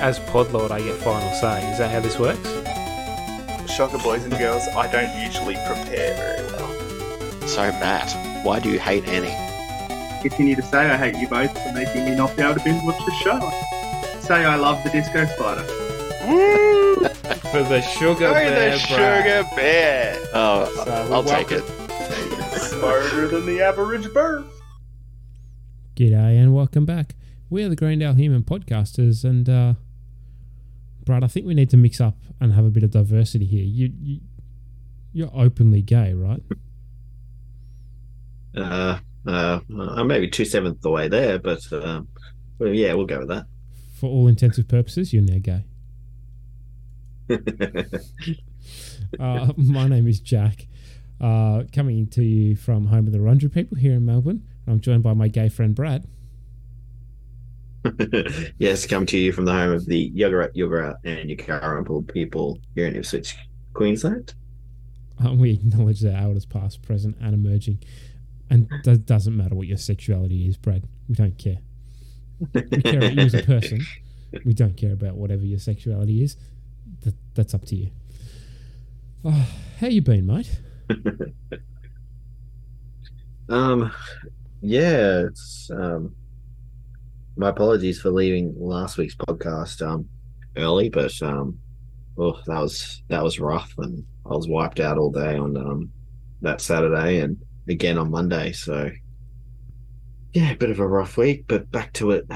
as Podlord, I get final say. Is that how this works? Shocker, boys and girls, I don't usually prepare very well. So, Matt, why do you hate Annie? Continue to say I hate you both for making me not be able to binge watch the show. Say I love the disco spider. For the sugar Oh, bear, the Brad. sugar bear. Oh, So I'll we take it. Smarter than the average bird. G'day and welcome back. We are the Greendale Human Podcasters, and uh, Brad, I think we need to mix up and have a bit of diversity here. You, you you're openly gay, right? Uh, uh, I'm maybe two sevenths the way there, but um, well, yeah, we'll go with that. For all intensive purposes, you're now gay. Uh, my name is Jack, uh, coming to you from home of the Rundra people here in Melbourne. I'm joined by my gay friend Brad. yes, come to you from the home of the Yoga Yoga and Yukarumple people here in Ipswich, Queensland. Um, we acknowledge their elders, past, present, and emerging. And that doesn't matter what your sexuality is, Brad. We don't care. We care about you as a person. We don't care about whatever your sexuality is. That, that's up to you. Oh, how you been, mate? Um, yeah, it's um, my apologies for leaving last week's podcast um early, but um, oh, that was that was rough, and I was wiped out all day on um that Saturday and again on Monday. So yeah, a bit of a rough week, but back to it,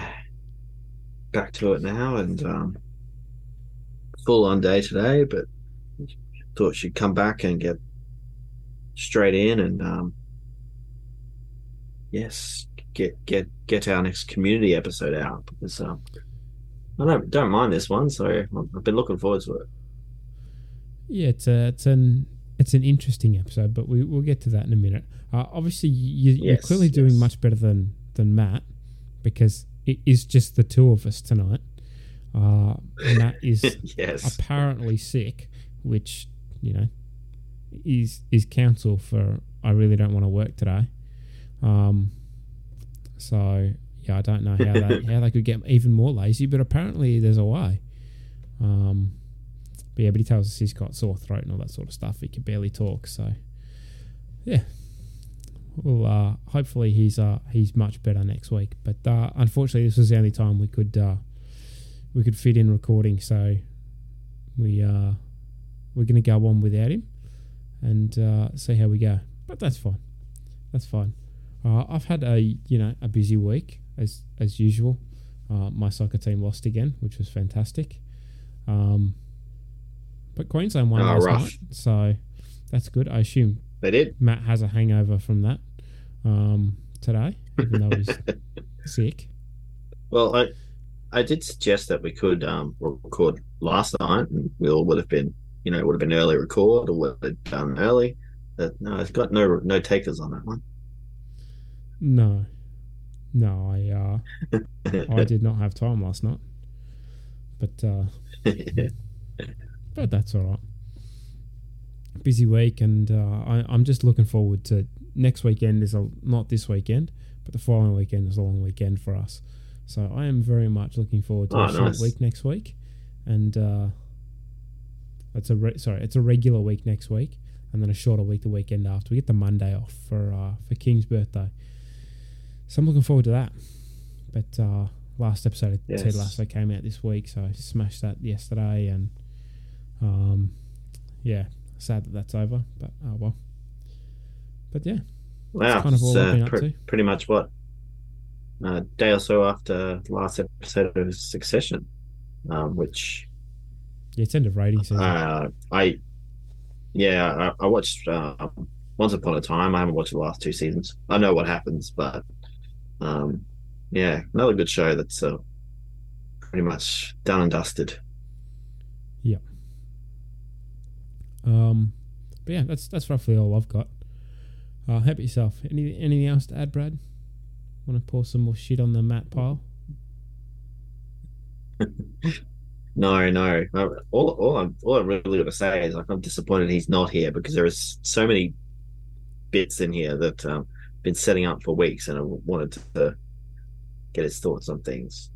back to it now, and um, full on day today. But thought she'd come back and get straight in and um yes, get get get our next community episode out because um, I don't don't mind this one, so I've been looking forward to it. Yeah, it's a, it's an it's an interesting episode, but we we'll get to that in a minute. Uh, obviously, you, you're Yes, clearly doing much better than than Matt because it is just the two of us tonight. Uh, Matt is yes, apparently sick, which you know is is counsel for I really don't want to work today. Um, so yeah, I don't know how they how they could get even more lazy, but apparently there's a way. Um, but yeah, but he tells us he's got sore throat and all that sort of stuff. He can barely talk, so yeah. Well, uh, hopefully he's uh, he's much better next week. But uh, unfortunately, this was the only time we could uh, we could fit in recording, so we uh, we're going to go on without him and uh, see how we go. But that's fine. That's fine. Uh, I've had a you know a busy week as as usual. Uh, my soccer team lost again, which was fantastic. Um, but Queensland won Oh, last rough. night, so that's good. I assume they did. Matt has a hangover from that um, today, even though he's sick. Well, I I did suggest that we could um record last night, and we all would have been you know would have been early record or would have done early. But no, it's got no no takers on that one. No, no, I uh, I did not have time last night, but uh, but that's all right. Busy week, and uh, I, I'm just looking forward to next weekend. Is a not this weekend, but the following weekend is a long weekend for us. So I am very much looking forward to Oh, a short nice. week next week, and uh, it's a re- sorry, it's a regular week next week, and then a shorter week the weekend after. We get the Monday off for uh, for King's birthday, so I'm looking forward to that. But uh, last episode of Ted Yes. Lasso came out this week, so I smashed that yesterday, and um, yeah, sad that that's over, but oh well. But yeah, Wow, kind of it's, all uh, been up pre- to. pretty much what a day or so after the last episode of Succession, um, which yeah, it's end of rating season. uh, I yeah I, I watched uh, Once Upon a Time. I haven't watched the last two seasons. I know what happens, but um, yeah, another good show that's uh, pretty much done and dusted. Um, but yeah, that's that's roughly all I've got. Uh, how about yourself? Any anything else to add, Brad? Want to pour some more shit on the Matt pile? No, no. Uh, All, all I'm, all I'm really to say is like I'm disappointed he's not here because there is so many bits in here that um, been setting up for weeks, and I wanted to get his thoughts on things.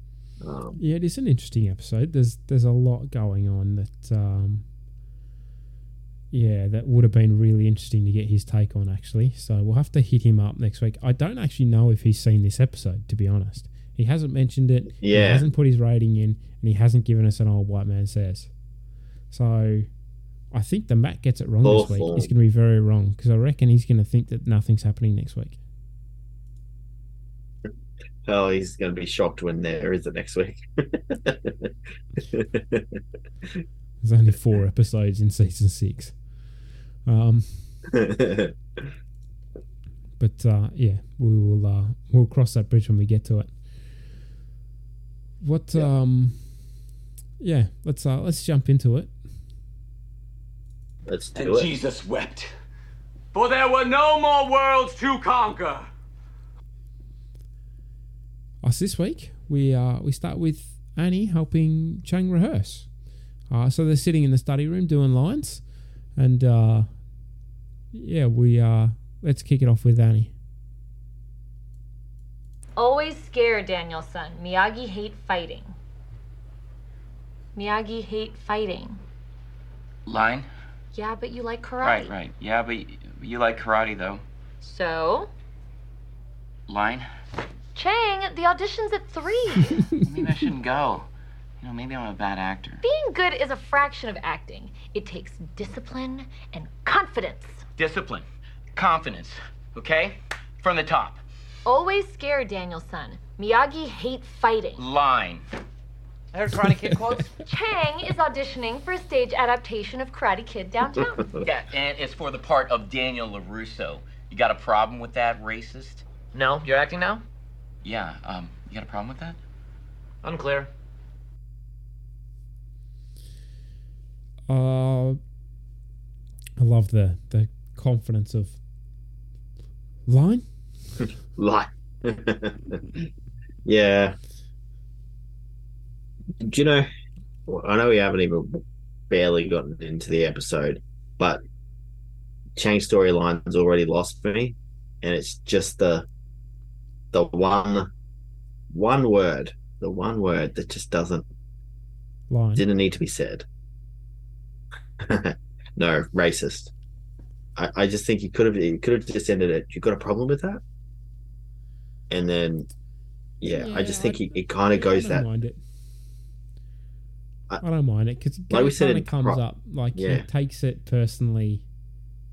Um, Yeah, it is an interesting episode. There's there's a lot going on that um yeah, that would have been really interesting to get his take on actually. So we'll have to hit him up next week. I don't actually know if he's seen this episode, to be honest. He hasn't mentioned it. He Yeah. hasn't put his rating in and he hasn't given us an old white man says. So I think the Matt gets it wrong this week. He's going to be very wrong because I reckon he's going to think that nothing's happening next week. oh, he's going to be shocked when there is it next week. There's only four episodes in season six. Um, But uh, yeah, we will uh, we'll cross that bridge when we get to it. What Yeah. um yeah, let's uh let's jump into it. Let's And do it. Jesus wept. For there were no more worlds to conquer. Us this week, we uh we start with Annie helping Chang rehearse. Uh so they're sitting in the study room doing lines and uh yeah, we uh let's kick it off with Annie. Always scared, Daniel-san. Miyagi hate fighting. Miyagi hate fighting. Line? Yeah, but you like karate. Right, right. Yeah, but y- you like karate, though. So, Line? Chang, the audition's at three. Maybe I shouldn't go. You know, maybe I'm a bad actor. Being good is a fraction of acting. It takes discipline and confidence. Discipline. Confidence. Okay? From the top. Always scared, Daniel-san. Miyagi hate fighting. Line. I heard Karate Kid quotes. Chang is auditioning for a stage adaptation of Karate Kid downtown. yeah, and it's for the part of Daniel LaRusso. You got a problem with that, racist? No, you're acting now? Yeah, um, you got a problem with that? Unclear. Uh I love the the confidence of line. Like, yeah. Do you know? I know we haven't even barely gotten into the episode, but Chang's storyline's already lost for me, and it's just the the one one word, the one word that just doesn't Line. didn't need to be said. no, racist. I, I just think he could have he could have just ended it. You got a problem with that? And then, yeah, I just think I- he, it kind of goes I don't that. It. I- I, don't mind it because Like we it said kind of comes pro- up like Yeah. he takes it personally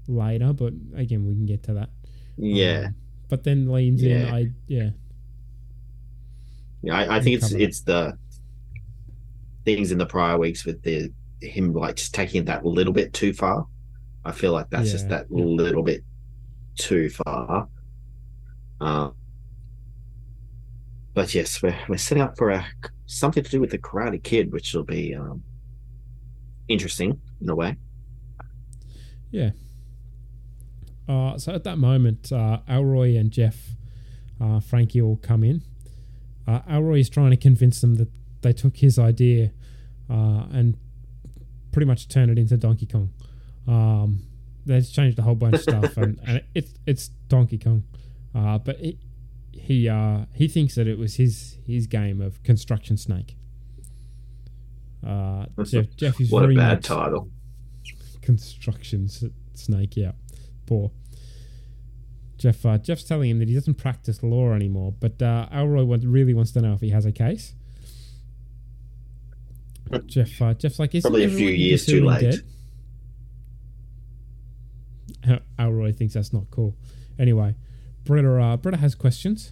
later, but again we can get to that. Yeah, Um, but then leans in. I yeah. yeah. I, I think it's that. it's the things in the prior weeks with the him like just taking it that little bit too far. I feel like that's just that yeah. little bit too far. Uh, but yes, we're we're setting up for a something to do with the Karate Kid, which will be um, interesting in a way. Yeah. Uh, so at that moment, uh, Elroy and Jeff, uh, Frankie all come in. Uh, Elroy is trying to convince them that they took his idea uh, and pretty much turned it into Donkey Kong. Um, they've changed a whole bunch of stuff, and, and it's it's Donkey Kong. Uh, but he uh, he thinks that it was his his game of Construction Snake. Uh, Jeff Jeff is what a very bad much title. construction s- snake. Yeah, poor. Jeff. Uh, Jeff's telling him that he doesn't practice law anymore, but uh, Elroy want, really wants to know if he has a case. Jeff. Uh, Jeff's like, isn't Probably a few years too late. dead? Al- Elroy thinks that's not cool. Anyway, Britta, uh, Britta has questions.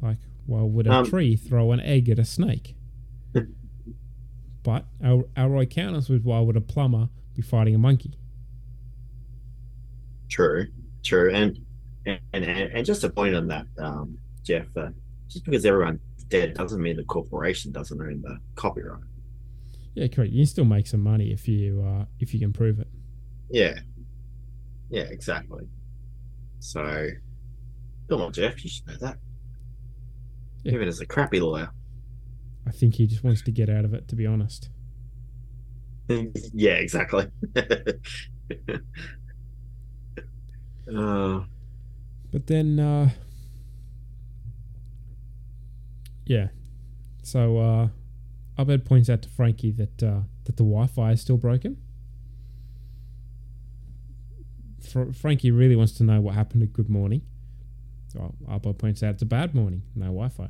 Like, well, would a Um, tree throw an egg at a snake? but Al- Elroy counters with, why would a plumber be fighting a monkey? True, true, and and and, and just a point on that, um, Jeff. Uh, just because everyone's dead doesn't mean the corporation doesn't own the copyright. Yeah, correct. You can still make some money if you uh, if you can prove it. Yeah, yeah, exactly. So, come on, Jeff, you should know that. Yeah. Even as a crappy lawyer. I think he just wants to get out of it. To be honest. yeah, exactly. uh, But then, uh, yeah, So uh, Abed points out to Frankie that uh, that the Wi-Fi is still broken. Fr- Frankie really wants to know what happened at Good Morning. So Abed points out it's a bad morning, no Wi-Fi.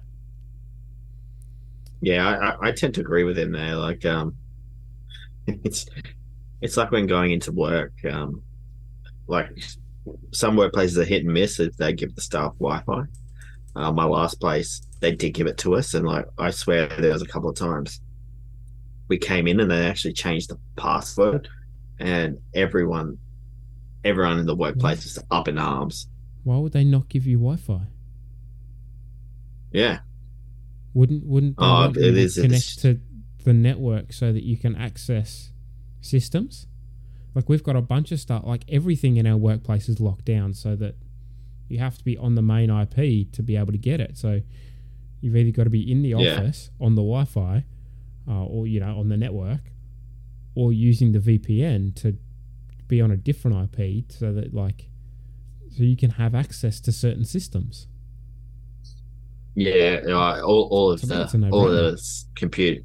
Yeah, I, I, I tend to agree with him there. Like, um, it's it's like when going into work, um, like some workplaces are hit and miss if they give the staff Wi-Fi. Uh, my last place, they did give it to us, and like I swear there was a couple of times we came in and they actually changed the password, and everyone, everyone in the workplace was up in arms. Why would they not give you Wi-Fi? Yeah, Wouldn't wouldn't they Oh, it is- connect to the network so that you can access systems? Like we've got a bunch of stuff. Like everything in our workplace is locked down, so that you have to be on the main IP to be able to get it. So you've either got to be in the Yeah. office on the Wi-Fi, uh, or you know on the network, or using the VPN to be on a different IP, so that like so you can have access to certain systems. yeah. uh, all all of the all of the compute,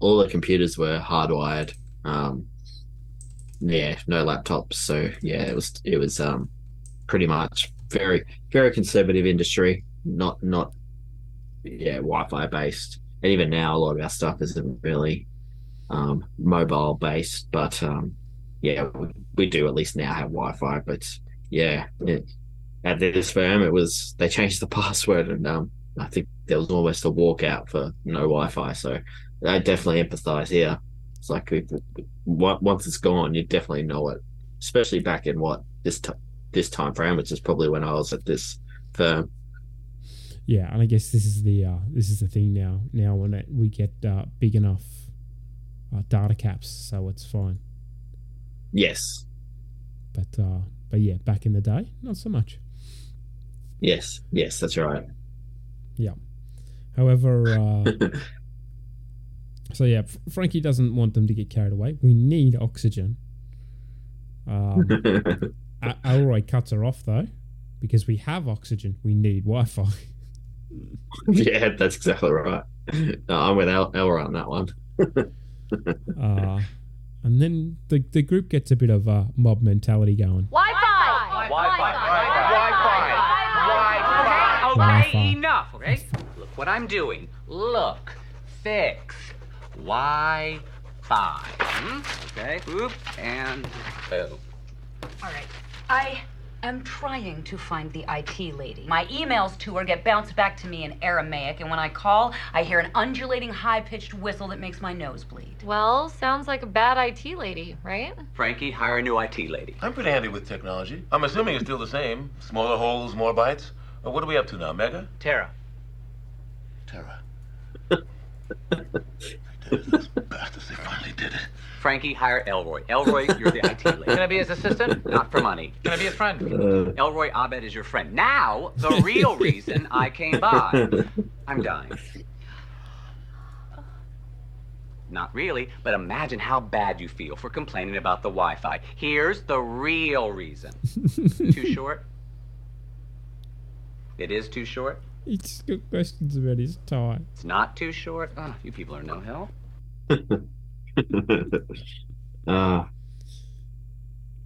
all the computers were hardwired. Um, yeah, no laptops. So yeah, it was it was um pretty much very very conservative industry. Not not yeah Wi-Fi based. And even now, a lot of our stuff isn't really um, mobile based. But um, yeah, we, we do at least now have Wi-Fi. But yeah, it, at this firm, it was they changed the password, and um, I think there was almost a walkout for no Wi-Fi. So I definitely empathize here. It's like we- once it's gone, you definitely know it. Especially back in what this t- this time frame, which is probably when I was at this firm. Yeah, and I guess this is the uh, this is the thing now. Now when it, we get uh, big enough uh, data caps, so it's fine. Yes, But uh, but yeah, back in the day, not so much. yes, yes, that's right. Yeah. However, uh, so yeah, F- Frankie doesn't want them to get carried away. We need oxygen. Um, A- Elroy cuts her off though, because we have oxygen. We need Wi-Fi. yeah, that's exactly right. No, I'm with El- Elroy on that one. Uh, and then the the group gets a bit of uh, mob mentality going. Wi-Fi. Okay, Wi-Fi. enough, okay? Look what I'm doing. Look. Fix. Wi-Fi. Hmm? Okay, oop, and boom. All right. I am trying to find the IT lady. My emails to her get bounced back to me in Aramaic, and when I call, I hear an undulating, high pitched whistle that makes my nose bleed. Well, sounds like a bad IT lady, right? Frankie, hire a new IT lady. I'm pretty handy with technology. I'm assuming it's still the same. Smaller holes, more bytes. Uh, what are we up to now, Mega? Tara. Terra. they did it. Those bastards, they finally did it. Frankie, hire Elroy. Elroy, you're the IT lady. Can I be his assistant? Not for money. Can I be his friend? Uh, Elroy Abed is your friend. Now, the real reason I came by. I'm dying. Not really, but imagine how bad you feel for complaining about the Wi Fi. Here's the real reason. too short? It is too short? It's got questions about his tie. It's not too short? Oh, you people are no help. uh,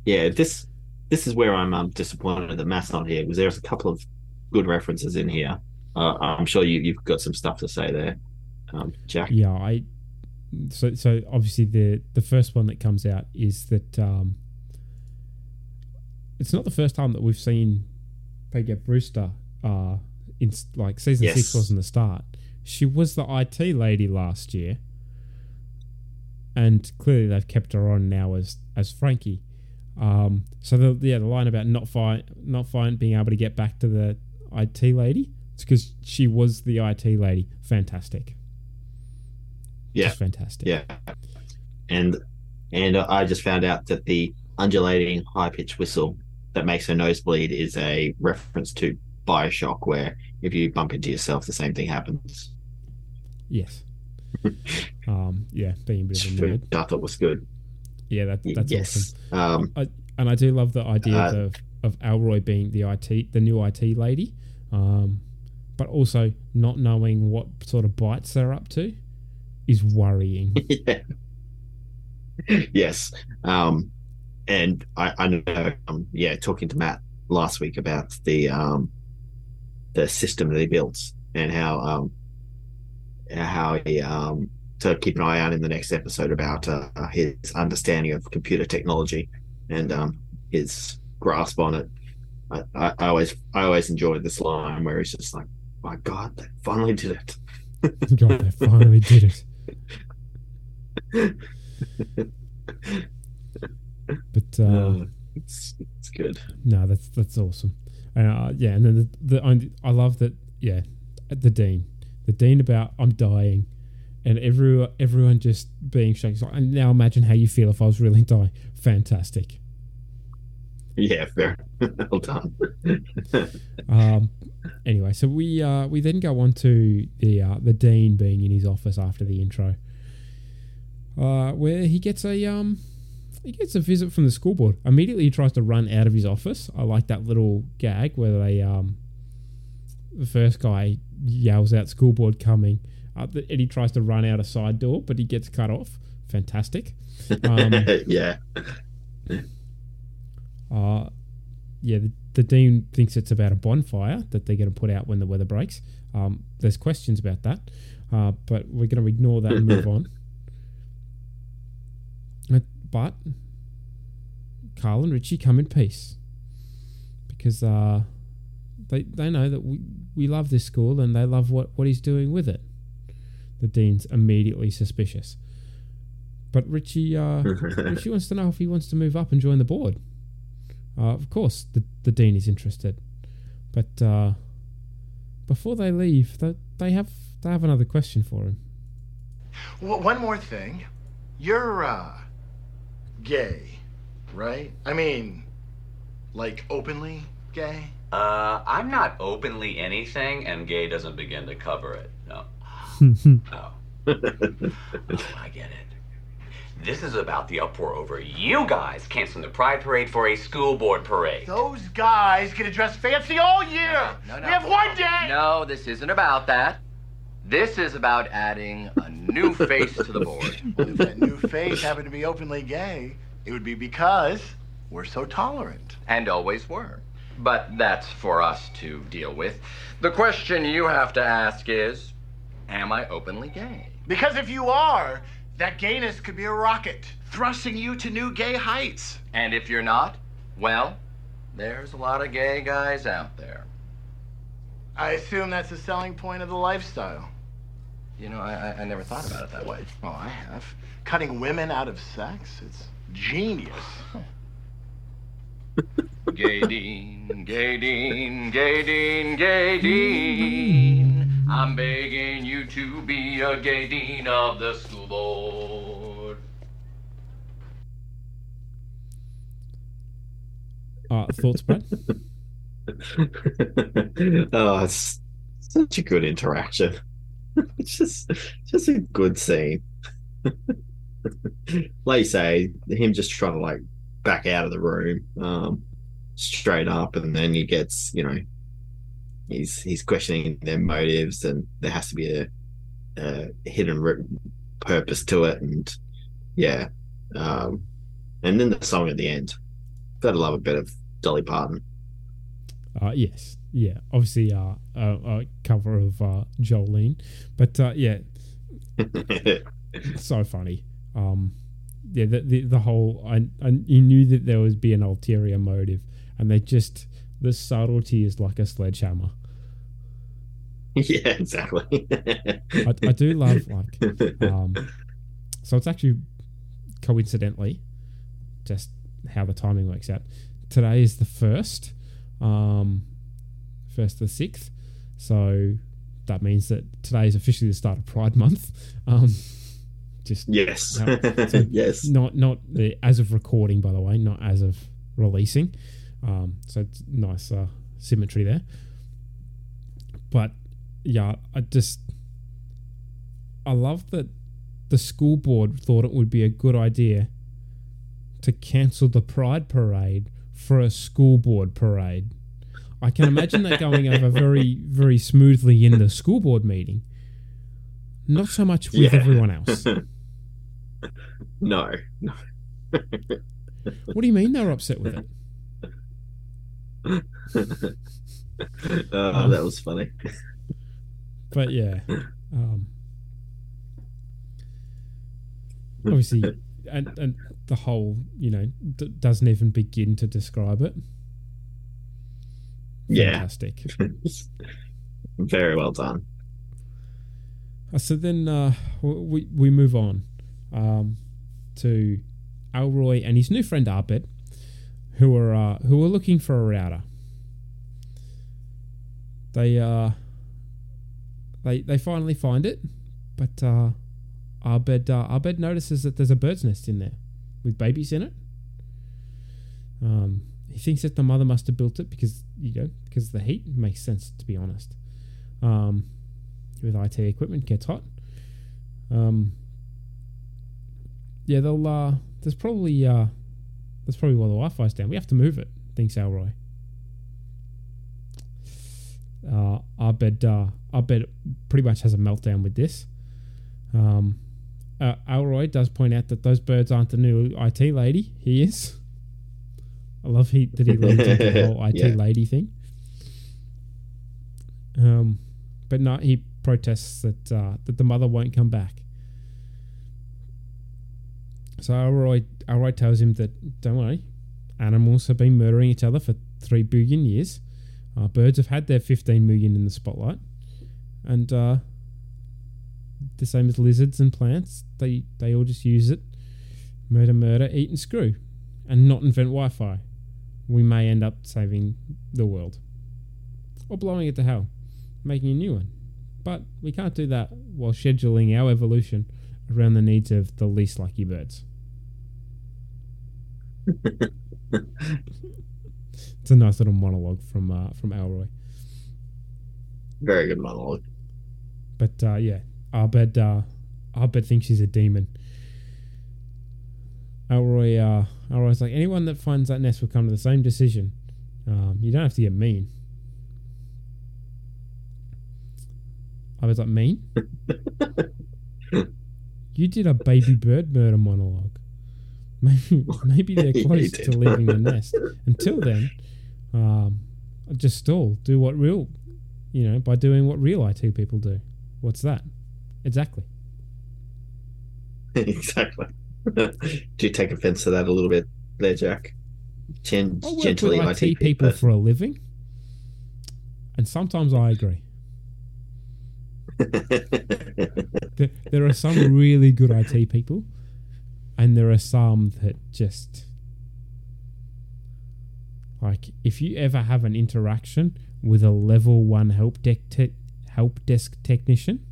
yeah, this this is where I'm um, disappointed that Matt's not here because there's a couple of good references in here. Uh, I'm sure you you've got some stuff to say there, um, Jack. Yeah, I. So so obviously the the first one that comes out is that um, it's not the first time that we've seen Paget Brewster. Uh, in like season six wasn't the start. She was the IT lady last year, and clearly they've kept her on now as as Frankie. Um, so the yeah the line about not fine not fine being able to get back to the IT lady. It's because she was the IT lady. Fantastic. Yeah, Just fantastic. yeah, and and I just found out that the undulating high pitched whistle that makes her nose bleed is a reference to Bioshock, where if you bump into yourself, the same thing happens. Yes. um, yeah, being a bit of a nerd. I thought was good. Yeah, that, that's yes. awesome. Um, I, and I do love the idea Uh, of, of Elroy being the IT, the new IT lady, um, but also not knowing what sort of bites they're up to is worrying. yeah. yes. Um, and I, I know, um, yeah, talking to Matt last week about the um, the system that he built and how um, how he um, to keep an eye out in the next episode about uh, his understanding of computer technology and um, his grasp on it. I, I, I always I always enjoyed this line where he's just like, "My God, they finally did it." God, they finally did it. But uh, Uh, it's it's good. No, that's that's awesome. Uh, yeah, and then the, the I, I love that. Yeah, the dean, the dean about I'm dying, and everyone everyone just being shocked. Like, "And now imagine how you feel if I was really dying. Fantastic. Yeah, fair. well done. Um, anyway, so we uh, we then go on to the uh, the dean being in his office after the intro, uh, where he gets a um he gets a visit from the school board. Immediately, he tries to run out of his office. I like that little gag where they um the first guy yells out "school board coming," uh, th- and he tries to run out a side door, but he gets cut off. Fantastic. Um, yeah. uh, yeah, the, the dean thinks it's about a bonfire that they're going to put out when the weather breaks. Um, there's questions about that, uh, but we're going to ignore that and move on. But Carl and Richie come in peace because uh, they they know that we, we love this school and they love what, what he's doing with it. The dean's immediately suspicious, but Richie uh, Richie wants to know if he wants to move up and join the board. Uh, of course, the, the dean is interested, but uh, before they leave, they, they have they have another question for him. W- one more thing. You're, uh, gay, right? I mean, like openly gay? Uh, I'm not openly anything, and gay doesn't begin to cover it. No. Oh. oh, I get it. This is about the uproar over you guys canceling the Pride Parade for a school board parade. Those guys get to dress fancy all year. No, no, we have one day. No, this isn't about that. This is about adding a new face to the board. Well, if that new face happened to be openly gay, it would be because we're so tolerant. And always were. But that's for us to deal with. The question you have to ask is Am I openly gay? Because if you are, that gayness could be a rocket, thrusting you to new gay heights. And if you're not, well, there's a lot of gay guys out there. I assume that's the selling point of the lifestyle. You know, I, I, I never thought about it that way. Oh, I have. Cutting women out of sex? It's genius. Gay Dean, Gay Dean, Gay Dean, Gay Dean. I'm begging you to be a Gay Dean of the school board. Uh, thoughts, Brad? oh, it's such a good interaction. It's just just a good scene. like you say, him just trying to like back out of the room, um, straight up, and then he gets, you know, he's he's questioning their motives, and there has to be a, a hidden purpose to it, and yeah, um, and then the song at the end. Gotta love a bit of Dolly Parton. Uh, yes, yeah. Obviously, uh, a, a cover of uh, Jolene, but uh, yeah, so funny. Um, yeah, the the, the whole I, I you knew that there was be an ulterior motive, and they just the subtlety is like a sledgehammer. yeah, exactly. I, I do love like um, so it's actually coincidentally just how the timing works out. Today is the first, um, first of the sixth, so that means that today is officially the start of Pride Month. Um, just Yes. uh, so Yes. not not the, as of recording, by the way, not as of releasing. Um, so it's nice uh, symmetry there. But yeah, I just I love that the school board thought it would be a good idea to cancel the Pride Parade for a school board parade. I can imagine that going over very, very smoothly in the school board meeting. Not so much with Yeah. everyone else. No, no. What do you mean they were upset with it? oh, that was funny. But yeah, um, obviously, and and the whole you know d- doesn't even begin to describe it. Yeah. Fantastic. Very well done. Uh, So then uh, we we move on um, to Elroy and his new friend Abed, who are uh, who are looking for a router. They uh they they finally find it, but uh, Abed uh, Abed notices that there's a bird's nest in there with babies in it. Um, he thinks that the mother must have built it because you know because the heat makes sense to be honest. Um, with IT equipment gets hot. Um, yeah, they'll. Uh, there's probably uh, that's probably why the Wi-Fi's down. We have to move it. Thinks Elroy. Uh, Abed, uh, Abed pretty much has a meltdown with this. Um, uh, Elroy does point out that those birds aren't the new IT lady. He is. I love he that he leads into the whole IT Yeah. lady thing. Um, but no, he protests that uh, that the mother won't come back. So Elroy, Elroy tells him that don't worry, animals have been murdering each other for three billion years. Uh, birds have had their fifteen million in the spotlight, and uh, the same as lizards and plants, they they all just use it, murder, murder, eat and screw, and not invent Wi-Fi. We may end up saving the world, or blowing it to hell, making a new one. But we can't do that while scheduling our evolution around the needs of the least lucky birds. it's a nice little monologue from uh, from Elroy. Very good monologue. But uh, yeah, Abed uh, Abed thinks she's a demon. Elroy uh, Elroy's like anyone that finds that nest will come to the same decision. Um, you don't have to get mean. I was like mean. you did a baby bird murder monologue. Maybe maybe they're close to leaving the nest. Until then, um, just stall. Do what real, you know, by doing what real IT people do. What's that? Exactly. exactly. Do you take offense to that a little bit there, Jack? Gen- I work gently with IT people person. for a living, and sometimes I agree. there, there are some really good IT people, and there are some that just like if you ever have an interaction with a level one help deck te- help desk technician,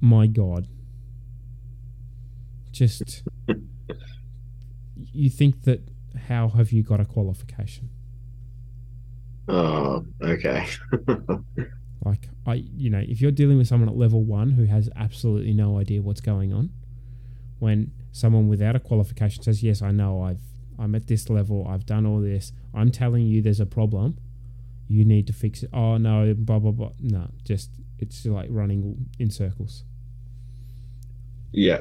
my god, just you think that how have you got a qualification? Oh, okay. Like I, you know, if you're dealing with someone at level one who has absolutely no idea what's going on, when someone without a qualification says, "Yes, I know, I've I'm at this level, I've done all this, I'm telling you there's a problem, you need to fix it." Oh no, blah blah blah. No, just it's like running in circles. yeah.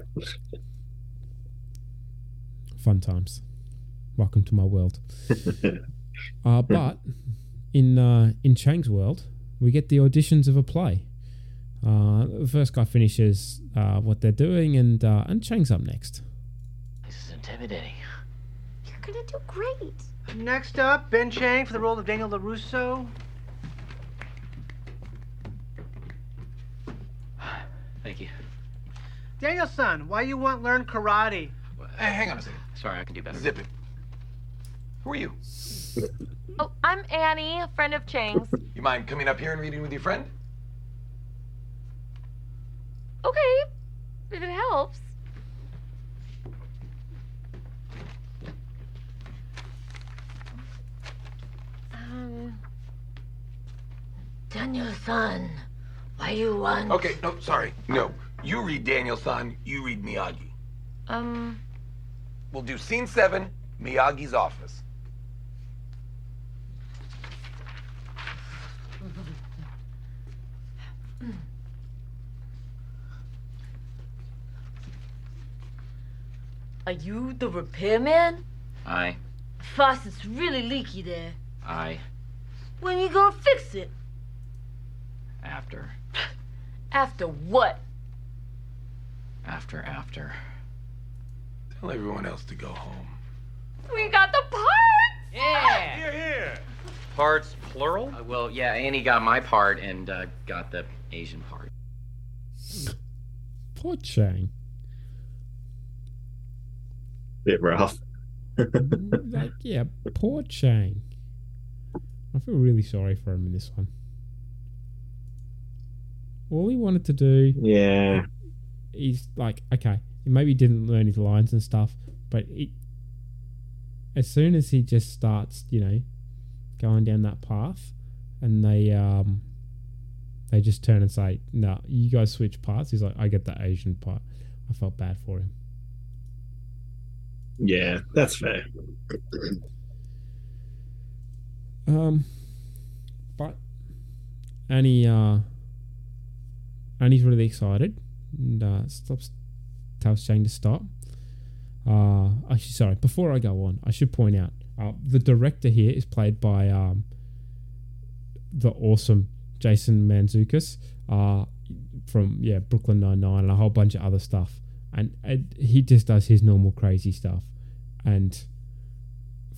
Fun times. Welcome to my world. Uh, but in uh, in Chang's world, we get the auditions of a play. Uh, the first guy finishes uh, what they're doing, and uh, and Chang's up next. This is intimidating. You're gonna do great. Next up, Ben Chang for the role of Daniel LaRusso. Thank you. Daniel-san, why you want learn karate? Hey, hang on a second. Sorry, I can do better. Zip it. Who are you? Oh, I'm Annie, a friend of Chang's. You mind coming up here and reading with your friend? Okay, if it helps. Um, Daniel-san, why you want? Okay, no, sorry. No. You read Daniel-san, you read Miyagi. um, We'll do scene seven, Miyagi's office. Are you the repairman? Aye. Faucet's really leaky there. Aye. When you gonna fix it? After. After what? After, after. Tell everyone else to go home. We got the parts! Yeah! Here, here. Parts plural? Uh, well, yeah, Annie got my part and uh, got the Asian part. Poor Chang. Bit rough. like, yeah, poor Chang. I feel really sorry for him in this one. All he wanted to do, Yeah. he's like, okay, he maybe didn't learn his lines and stuff, but he, as soon as he just starts, you know, going down that path, and they um, they just turn and say, "No, you guys switch parts." He's like, "I get the Asian part." I felt bad for him. Yeah, that's fair. Um, but Annie, uh, Annie's really excited and uh, stops, tells Shane to stop. Uh, actually, sorry. Before I go on, I should point out uh, the director here is played by um, the awesome Jason Mantzoukas uh, from yeah Brooklyn Nine Nine and a whole bunch of other stuff, and, and he just does his normal crazy stuff, and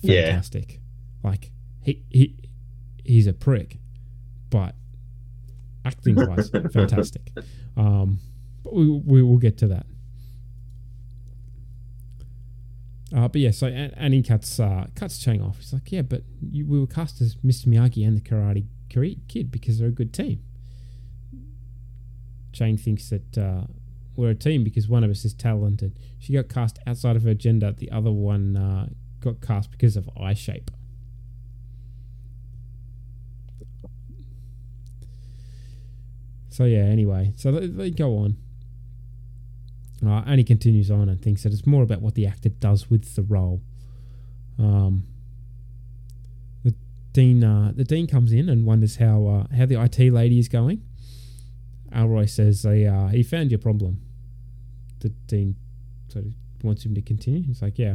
Yeah. fantastic. Like he he he's a prick, but acting wise, fantastic. Um, but we we will get to that. Uh, but yeah, so An- Annie cuts uh, cuts Chang off. He's like, yeah, but you, we were cast as Mr. Miyagi and the Karate Kid because they're a good team. Chang thinks that uh, we're a team because one of us is talented. She got cast outside of her gender. The other one uh, got cast because of eye shape. So yeah, anyway, so they, they go on. Uh, and he continues on and thinks that it's more about what the actor does with the role. Um, the dean, uh, the dean comes in and wonders how uh, how the IT lady is going. Elroy says they, uh, he found your problem. The dean sort of wants him to continue. He's like, yeah.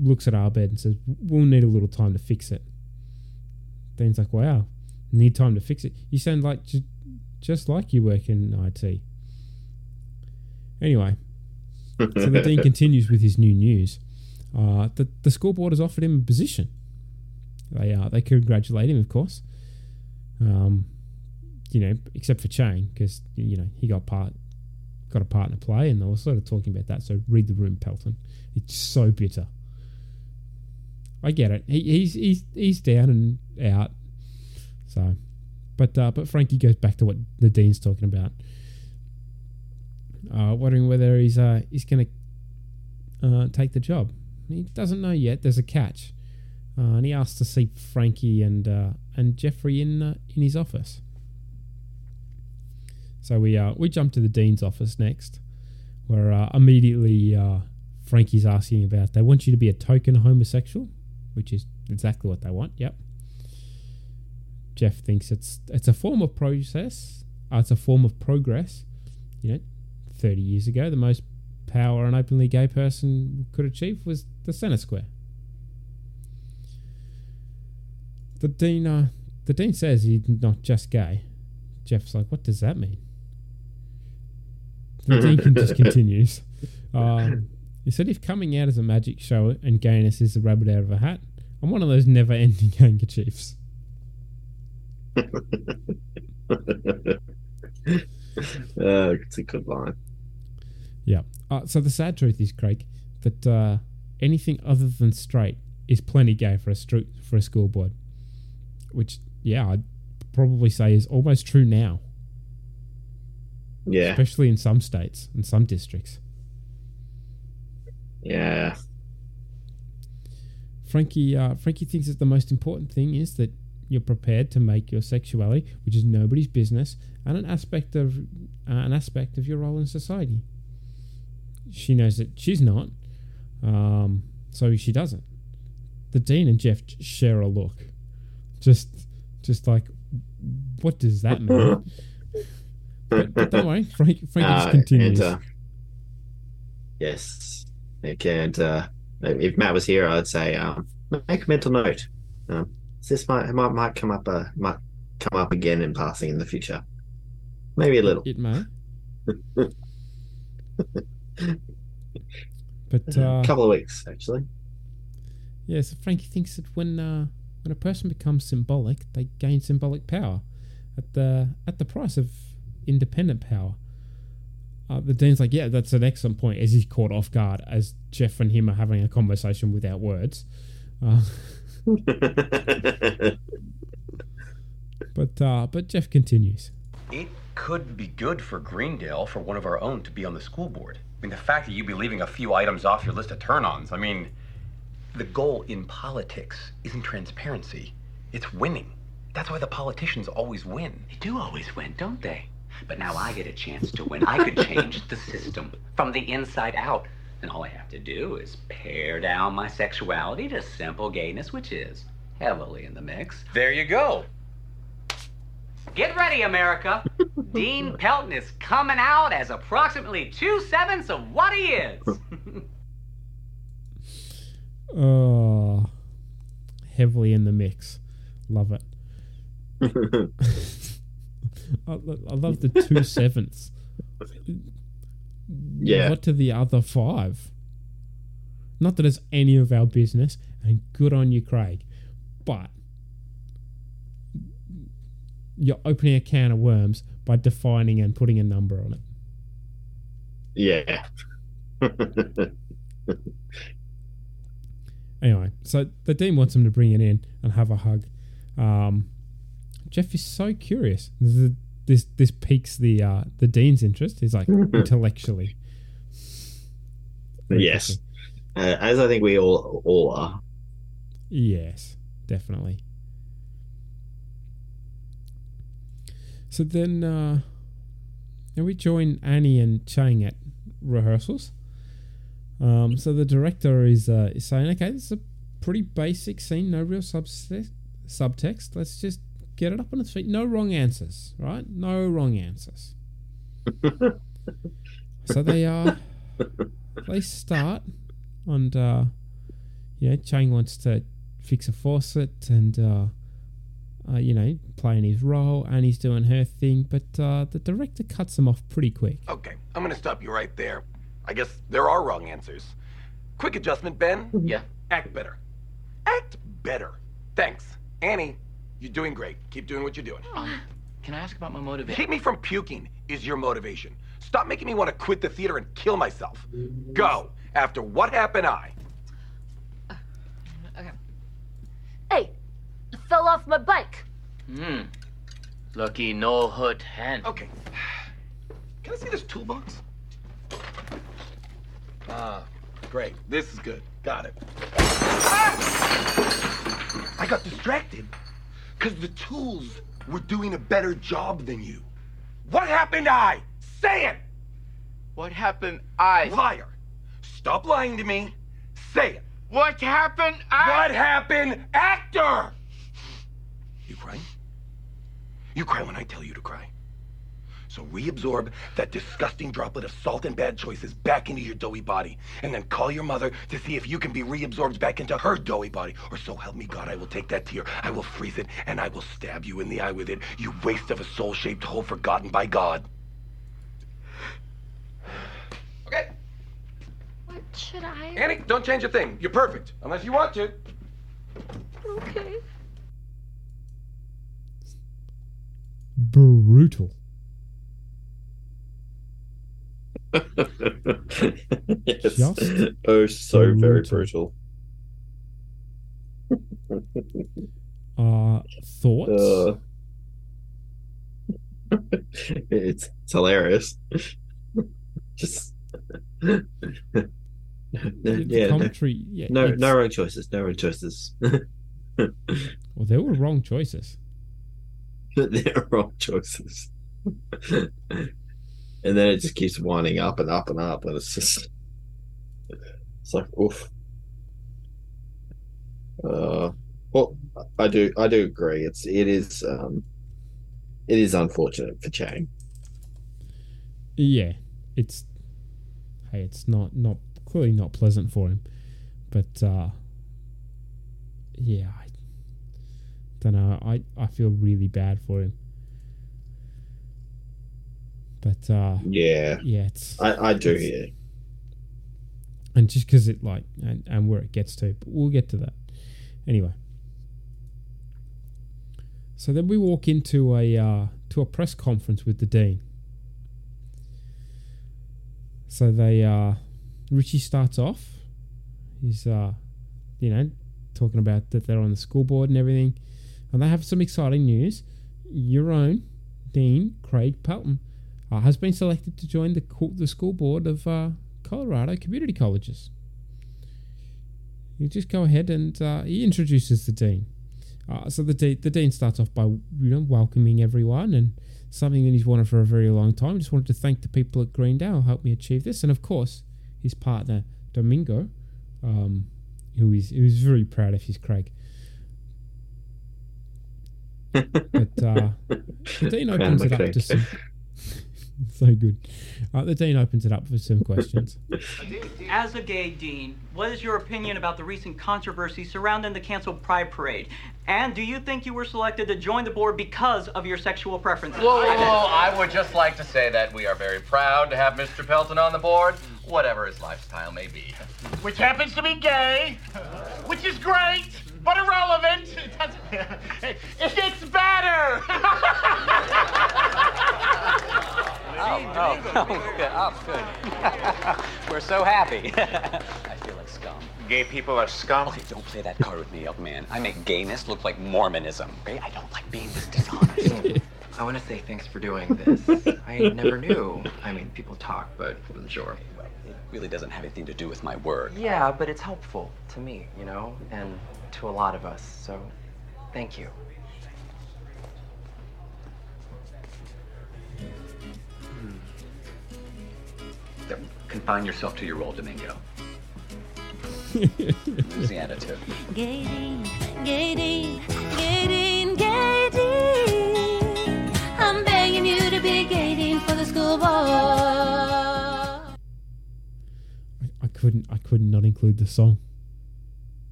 Looks at Abed and says, we'll need a little time to fix it. Dean's like, wow, need time to fix it. You sound like ju- just like you work in IT. Anyway, so the dean continues with his new news. Uh, the the school board has offered him a position. They uh, they congratulate him, of course. Um, you know, except for Chang, because you know he got part got a part in a play, and they were sort of talking about that. So read the room, Pelton. It's so bitter. I get it. He, he's he's he's down and out. So, but uh, but Frankie goes back to what the dean's talking about. Uh, wondering whether he's uh, he's going to uh, take the job. He doesn't know yet. There's a catch, uh, and he asks to see Frankie and uh, and Jeffrey in in his office. So we uh, we jump to the dean's office next, where uh, immediately uh, Frankie's asking about. They want you to be a token homosexual, which is exactly what they want. Yep. Jeff thinks it's it's a form of process. Uh, it's a form of progress. You know, thirty years ago, the most power an openly gay person could achieve was the Senate Square. The dean, uh, the dean says he's not just gay. Jeff's like, what does that mean? The dean can just continues. Um, he said, if coming out is a magic show and gayness is a rabbit out of a hat, I'm one of those never-ending handkerchiefs. uh, it's a good line. Yeah. Uh, so the sad truth is, Craig, that uh, anything other than straight is plenty gay for a stru- for a school board, which yeah, I'd probably say is almost true now. Yeah. Especially in some states and some districts. Yeah. Frankie uh, Frankie thinks that the most important thing is that you're prepared to make your sexuality, which is nobody's business, and an aspect of uh, an aspect of your role in society. She knows that she's not, um, so she doesn't. The dean and Jeff share a look, just just like what does that mean? but, but don't worry, Frank, just Uh, continues. And, uh, yes. Okay, and uh, if Matt was here, I'd say um, make a mental note. Um, this might, might might come up uh, might come up again in passing in the future. Maybe a little. It may. But uh, a couple of weeks, actually. Yeah, so Frankie thinks that when uh, when a person becomes symbolic, they gain symbolic power at the at the price of independent power. Uh, the dean's like, yeah, that's an excellent point. As he's caught off guard, as Jeff and him are having a conversation without words. Uh, but uh, but Jeff continues. It could be good for Greendale for one of our own to be on the school board. I mean, the fact that you'd be leaving a few items off your list of turn ons, I mean, the goal in politics isn't transparency, it's winning. That's why the politicians always win. They do always win, don't they? But now I get a chance to win. I could change the system from the inside out. And all I have to do is pare down my sexuality to simple gayness, which is heavily in the mix. There you go. Get ready, America. Dean Pelton is coming out as approximately two sevenths of what he is. Oh, heavily in the mix. Love it. I, I love the two sevenths. Yeah. What to the other five? Not that it's any of our business, and good on you, Craig. But you're opening a can of worms by defining and putting a number on it. Yeah. Anyway, so the dean wants him to bring it in and have a hug. Um, Jeff is so curious. This is- this this piques the uh, the dean's interest. He's like intellectually. Very yes. Uh, as I think we all all are. Yes, definitely. So then, uh, then we join Annie and Chang at rehearsals. Um, so the director is uh, is saying, okay, this is a pretty basic scene, no real subtext. Subtext. Let's just get it up on its feet. No wrong answers, right? No wrong answers. so they uh they start and uh you know Chang wants to fix a faucet and uh, uh you know playing his role and he's doing her thing but uh the director cuts him off pretty quick Okay, I'm gonna stop you right there. I guess there are wrong answers. Quick adjustment, Ben. Yeah. Act better. Act better. Thanks. Annie, you're doing great. Keep doing what you're doing. Can I ask about my motivation? Keep me from puking is your motivation. Stop making me want to quit the theater and kill myself. Go. After what happened, I. Okay. Hey, I fell off my bike. Hmm. Lucky no hurt hand. Okay. Can I see this toolbox? Ah, great. This is good. Got it. Ah! I got distracted because the tools were doing a better job than you. What happened, I? Say it! What happened? I. Liar. Stop lying to me. Say it. What happened? I. What happened, actor? You cry? You cry when I tell you to cry. So reabsorb that disgusting droplet of salt and bad choices back into your doughy body, and then call your mother to see if you can be reabsorbed back into her doughy body. Or so help me God, I will take that tear, I will freeze it, and I will stab you in the eye with it, you waste of a soul-shaped hole forgotten by God. Okay, What should I? Annie, don't change a thing. You're perfect, unless you want to. Okay. brutal yes. Just oh, so very brutal. brutal. uh thoughts Uh, it's, it's hilarious. Just the yeah, no, commentary yeah no, no wrong choices. No wrong choices. well there were wrong choices They're wrong choices. And then it just keeps winding up and up and up, and it's just it's like oof. Uh, well, I do I do agree. It's it is um, it is unfortunate for Chang. Yeah, it's hey, it's not not clearly not pleasant for him, but uh, yeah, I don't know. I I feel really bad for him, but uh, Yeah, yeah, it's I, I do it's- hear. and just because it like and, and where it gets to, but we'll get to that anyway. So then we walk into a uh, to a press conference with the dean. So they uh, Richie starts off. He's uh, you know talking about that they're on the school board and everything, and they have some exciting news. Your own dean Craig Pelton uh, has been selected to join the co- the school board of uh, Colorado Community Colleges. You just go ahead and uh, he introduces the dean. Uh, so the de- the dean starts off by you know welcoming everyone and something that he's wanted for a very long time. Just wanted to thank the people at Greendale who helped me achieve this, and of course his partner Domingo, um, who is who is very proud of his Craig. but uh, the dean opens it up to some. so good. Uh, the dean opens it up for some questions. As a gay dean, what is your opinion about the recent controversy surrounding the canceled Pride Parade? And do you think you were selected to join the board because of your sexual preferences? Whoa, whoa, whoa. I would just like to say that we are very proud to have Mr. Pelton on the board, whatever his lifestyle may be. Which happens to be gay, which is great, but irrelevant. It doesn't. It gets better. Oh, oh, oh, good. Oh, good. We're so happy. I feel like scum. Gay people are scum. Okay, don't play that card with me, young man. I make gayness look like Mormonism. Okay? I don't like being this dishonest. I want to say thanks for doing this. I never knew. I mean, people talk, but wasn't sure. It really doesn't have anything to do with my work. Yeah, but it's helpful to me, you know, and to a lot of us. So, thank you. Confine yourself to your role, Domingo. Lose the attitude. Gating, gating, gating, gating. I'm begging you to be gating for the school board. I couldn't I could not not include the song.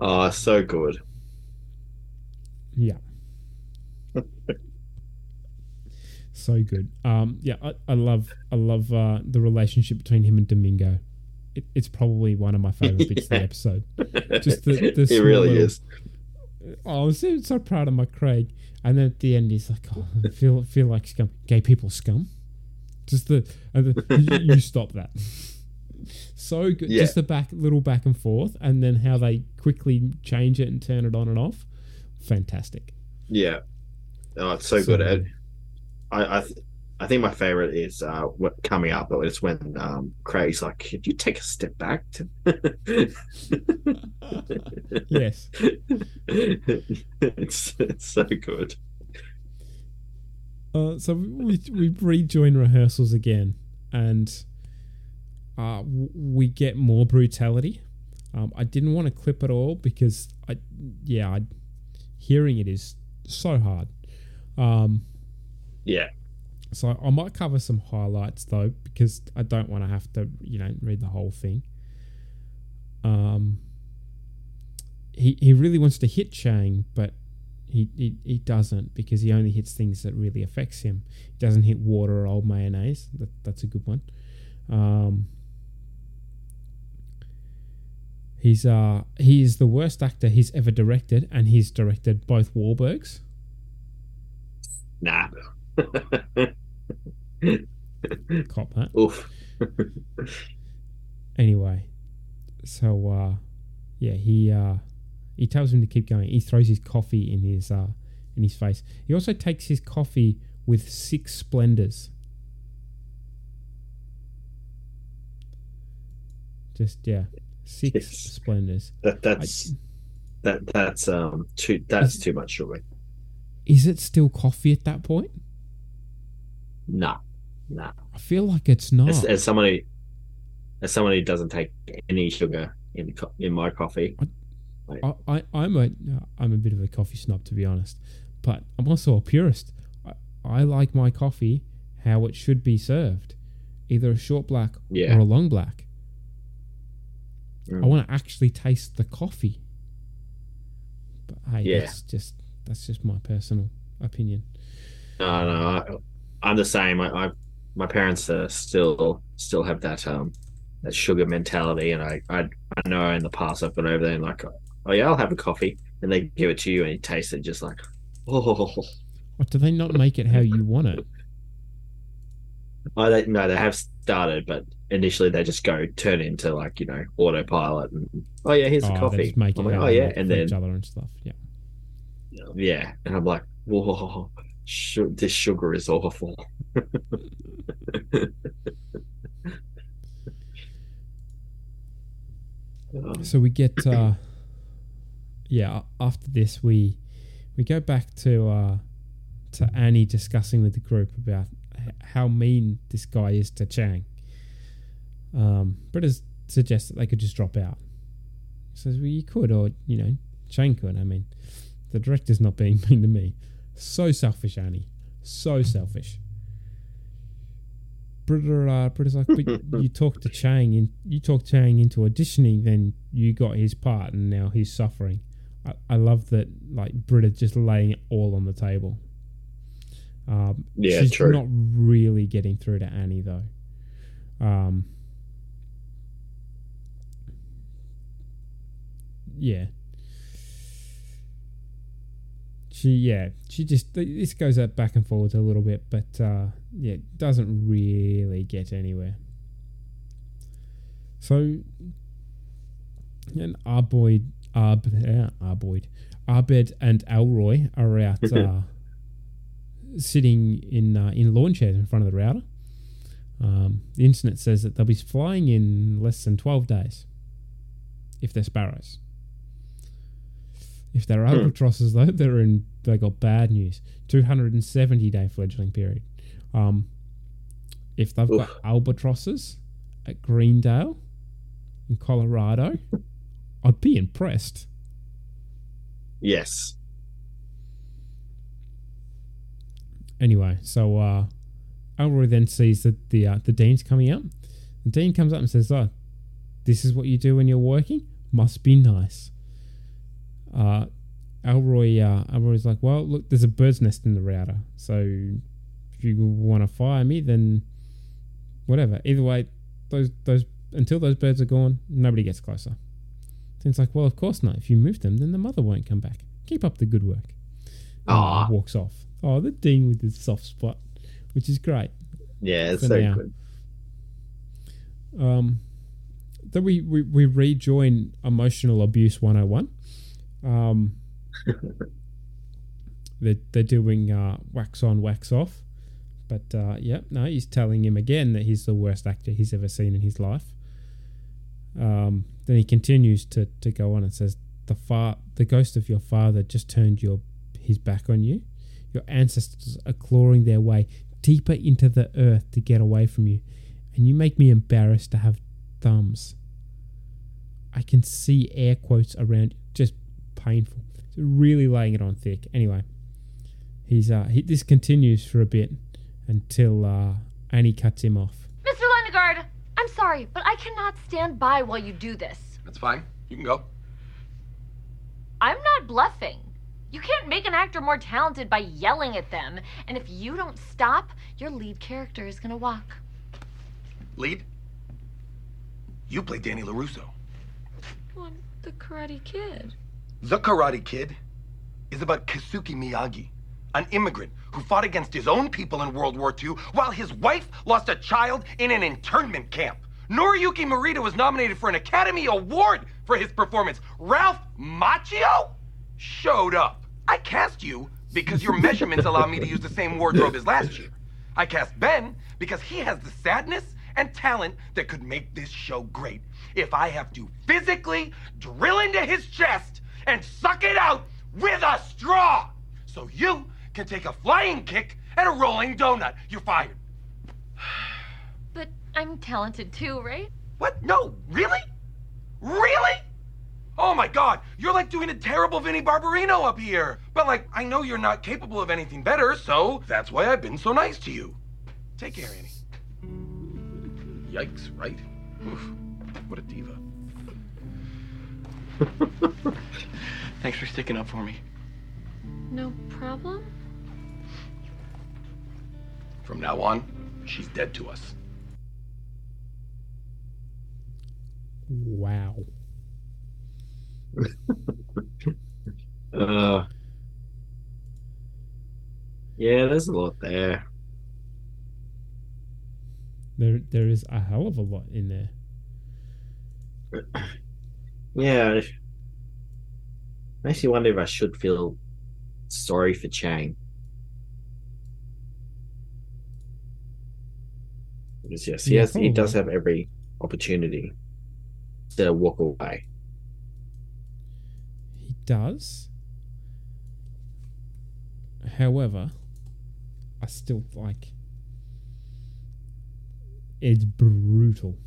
Oh, so good. Yeah. so good. Um, yeah, I, I love I love uh, the relationship between him and Domingo. It, it's probably one of my favorite bits of the episode. Just the, the It really little- is. Oh, I was so, so proud of my Craig. And then at the end, he's like, "Oh, I feel feel like scum. Gay people scum." Just the, and the you, you stop that. so good. Yeah. Just the back little back and forth, and then how they quickly change it and turn it on and off. Fantastic. Yeah. Oh, it's so, So good. good. I I, th- I think my favorite is uh what coming up, but it's when um Craig's like, "Could you take a step back?" To... Yes. it's, it's so good. Uh, so we we rejoin rehearsals again, and uh, we get more brutality. Um, I didn't want to clip it all because I, yeah, I, hearing it is so hard. Um, yeah. So I might cover some highlights though because I don't want to have to you know read the whole thing. Um, he he really wants to hit Chang, but he, he he doesn't because he only hits things that really affects him. He doesn't hit water or old mayonnaise. That that's a good one. Um, he's uh he is the worst actor he's ever directed, and he's directed both Wahlbergs. Nah. Cop that. Oof. anyway, so uh, yeah, he uh, he tells him to keep going. He throws his coffee in his uh, in his face. He also takes his coffee with six Splendas. Just yeah, six Splendas. That that's that that's um too that's too much sugar. Is it still coffee at that point? Nah, nah. I feel like it's not. As, as somebody, as somebody who doesn't take any sugar in co- in my coffee, I, I, I'm a I'm a bit of a coffee snob to be honest, but I'm also a purist. I, I like my coffee how it should be served, either a short black Yeah. or a long black. Mm. I want to actually taste the coffee. But hey, Yeah. that's just that's just my personal opinion. No, no, I, I'm the same. I, I my parents uh, still still have that um that sugar mentality, and I, I I know in the past I've gone over there and like, oh yeah, I'll have a coffee, and they give it to you, and you taste it just like, oh, do they not make it how you want it? oh they, no, they have started, but initially they just go turn into like you know autopilot, and oh yeah, here's Oh, the coffee. make it I'm like, oh yeah, and then each other and stuff. Yeah. yeah, and I'm like, whoa, this sugar is awful. So we get uh yeah, after this we we go back to uh to Annie discussing with the group about how mean this guy is to Chang. Um Britta suggests that they could just drop out. Says well you could or you know, Chang could, I mean. The director's not being mean to me. So selfish, Annie. So selfish. Britta, Britta's like, but you talked to Chang, in, you talked Chang into auditioning, then you got his part, and now he's suffering. I, I love that, like Britta just laying it all on the table. Um, Yeah, she's true. not really getting through to Annie though. Um, yeah. She yeah she just this goes up back and forwards a little bit, but uh, yeah doesn't really get anywhere. So, and Arboid, Arb, uh, Arboid, Abed and Elroy are out uh, sitting in uh, in lawn chairs in front of the router. Um, the internet says that they'll be flying in less than twelve days if they're sparrows. If they're Hmm. albatrosses, though, they're in. They got bad news. Two hundred and seventy day fledgling period. Um, if they've got albatrosses at Greendale in Colorado, I'd be impressed. Yes. Anyway, so uh, Elroy then sees that the uh, the dean's coming up. The dean comes up and says, "Oh, this is what you do when you're working. Must be nice." Uh, Elroy, uh, Elroy's like, "Well, look, there's a bird's nest in the router. So if you want to fire me, then whatever. Either way, those those until those birds are gone, nobody gets closer." Dean's like, "Well, of course not. If you move them, then the mother won't come back. Keep up the good work." Uh, walks off. Oh, the dean with his soft spot, which is great. Yeah, it's for so now. good. Um, then we, we, we rejoin Emotional Abuse 101. Um, they're, they're doing uh, wax on, wax off. But uh, yeah, no, he's telling him again that he's the worst actor he's ever seen in his life. Um, then he continues to, to go on and says, the far the ghost of your father just turned your his back on you. Your ancestors are clawing their way deeper into the earth to get away from you, and you make me embarrassed to have thumbs. I can see air quotes around, just painful. So really laying it on thick. Anyway, he's uh, he, this continues for a bit until uh, Annie cuts him off. Mr. Lendegaard, I'm sorry, but I cannot stand by while you do this. That's fine. You can go. I'm not bluffing. You can't make an actor more talented by yelling at them, and if you don't stop, your lead character is gonna walk. Lead. You play Danny LaRusso. I'm the Karate Kid. The Karate Kid is about Kesuke Miyagi, an immigrant who fought against his own people in World War II while his wife lost a child in an internment camp. Noriyuki Morita was nominated for an Academy Award for his performance. Ralph Macchio showed up. I cast you because your measurements allow me to use the same wardrobe as last year. I cast Ben because he has the sadness and talent that could make this show great. If I have to physically drill into his chest and suck it out with a straw, so you can take a flying kick at a rolling donut. You're fired. But I'm talented too, right? What? No, really? Really? Oh my god, you're like doing a terrible Vinnie Barbarino up here. But like, I know you're not capable of anything better, so that's why I've been so nice to you. Take care, Annie. Yikes, right? Oof, what a diva. Thanks for sticking up for me. No problem. From now on, she's dead to us. Wow. Uh, yeah, there's a lot there. There, there is a hell of a lot in there. Yeah. Makes you wonder if I should feel sorry for Chang. Because yes, he has, he does have every opportunity to walk away. He does. However, I still like. It's brutal.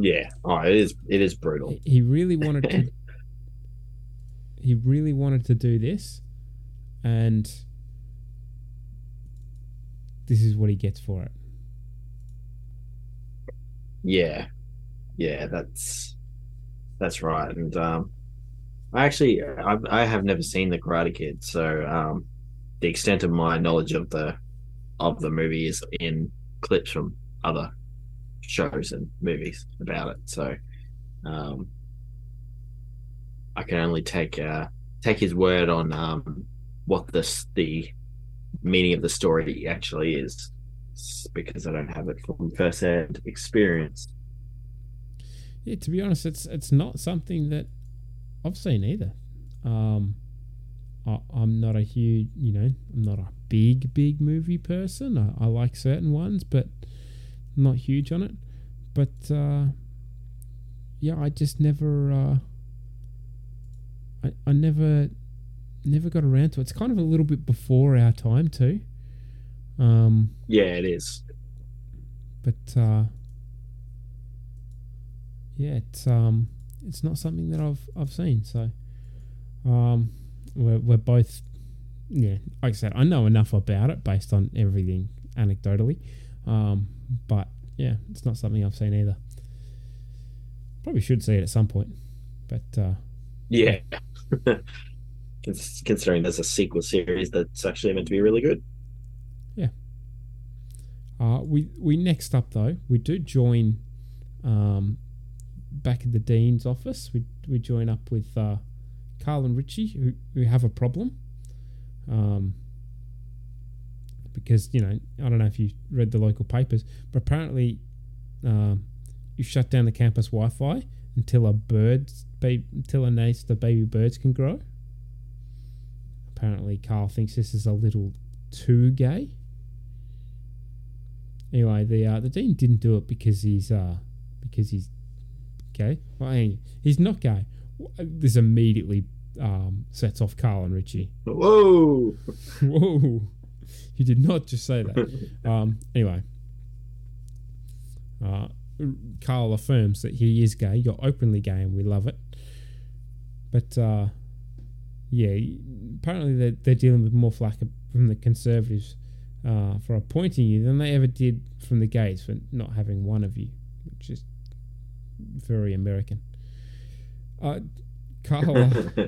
Yeah. Oh, it is. It is brutal. He really wanted to. he really wanted to do this, and this is what he gets for it. Yeah, yeah, that's that's right. And um, I actually I, I have never seen the Karate Kid, so um, the extent of my knowledge of the of the movie is in clips from other shows and movies about it. So um, I can only take uh, take his word on um, what this the meaning of the story actually is because I don't have it from first hand experience. Yeah, to be honest, it's it's not something that I've seen either. Um, I, I'm not a huge, you know, I'm not a big big movie person. I, I like certain ones, but not huge on it. But uh, yeah, I just never, uh, I I never, never got around to it. It's kind of a little bit before our time too. Um, Yeah, it is. but uh, yeah, it's um, it's not something that I've I've seen. So, um, we're we're both, yeah, like I said, I know enough about it based on everything anecdotally, um, but yeah, it's not something I've seen either. Probably should see it at some point, but uh, Yeah. Considering there's a sequel series that's actually meant to be really good. Yeah. Uh, we we next up though we do join um, back in the dean's office. We we join up with uh, Carl and Richie who, who have a problem. Um, because you know I don't know if you read the local papers, but apparently um, you shut down the campus Wi-Fi until a birds ba- until a nest of baby birds can grow. Apparently, Carl thinks this is a little too gay. Anyway, the uh, the dean didn't do it because he's uh because he's gay. Well, hang he's not gay. This immediately um, sets off Carl and Richie. Whoa! Whoa! You did not just say that. um, anyway, uh, Carl affirms that he is gay. You're openly gay, and we love it. But uh, yeah, apparently they're, they're dealing with more flack from the conservatives uh, for appointing you than they ever did from the gays for not having one of you, which is very American. Uh, Carl, uh,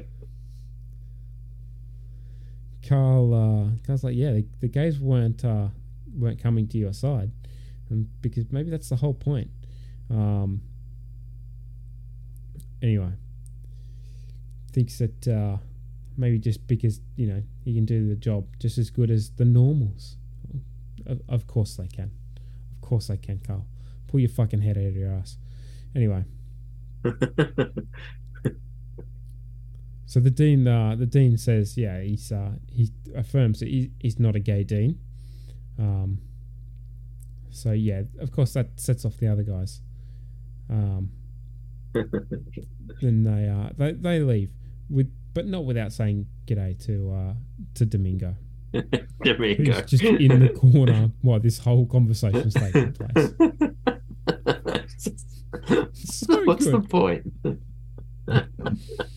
Carl, uh, Carl's like, yeah, the, the gays weren't uh, weren't coming to your side, and because maybe that's the whole point. Um, anyway, thinks that uh, maybe just because you know he can do the job just as good as the normals. Of, of course they can. Of course they can, Carl. Pull your fucking head out of your ass. Anyway. So the dean, uh, the dean says, yeah, he's uh, he affirms that he, he's not a gay dean. Um, so yeah, of course that sets off the other guys. Um, then they uh, they they leave with, but not without saying g'day to uh, to Domingo. Domingo. Who's just in the corner while this whole conversation's taking place. So What's the good.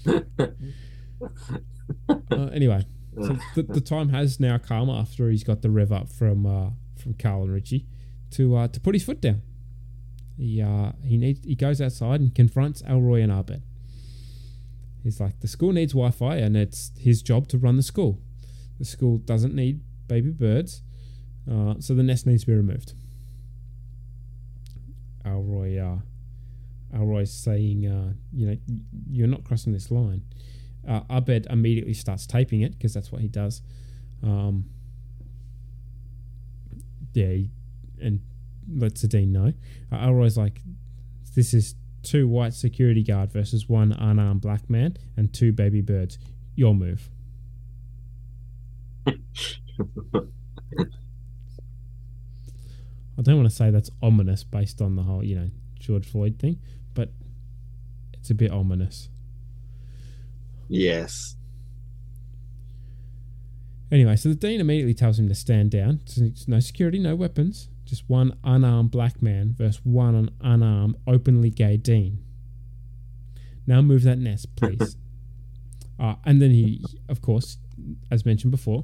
point? anyway, so the, the time has now come after he's got the rev up from uh, from Carl and Richie to uh, to put his foot down. He uh, he needs he goes outside and confronts Elroy and Abed. He's like, the school needs Wi-Fi, and it's his job to run the school. The school doesn't need baby birds, uh, so the nest needs to be removed. Elroy, uh, Elroy's saying, uh, you know, you're not crossing this line. Uh, Abed immediately starts taping it because that's what he does. Um, yeah, he, and lets dean know. Uh, Elroy's like, this is two white security guard versus one unarmed black man and two baby birds. Your move. I don't want to say that's ominous based on the whole, you know, George Floyd thing, but it's a bit ominous. Yes. Anyway, so the dean immediately tells him to stand down. It's no security, no weapons. Just one unarmed black man versus one unarmed, openly gay dean. Now move that nest, please. uh, and then he, of course, as mentioned before,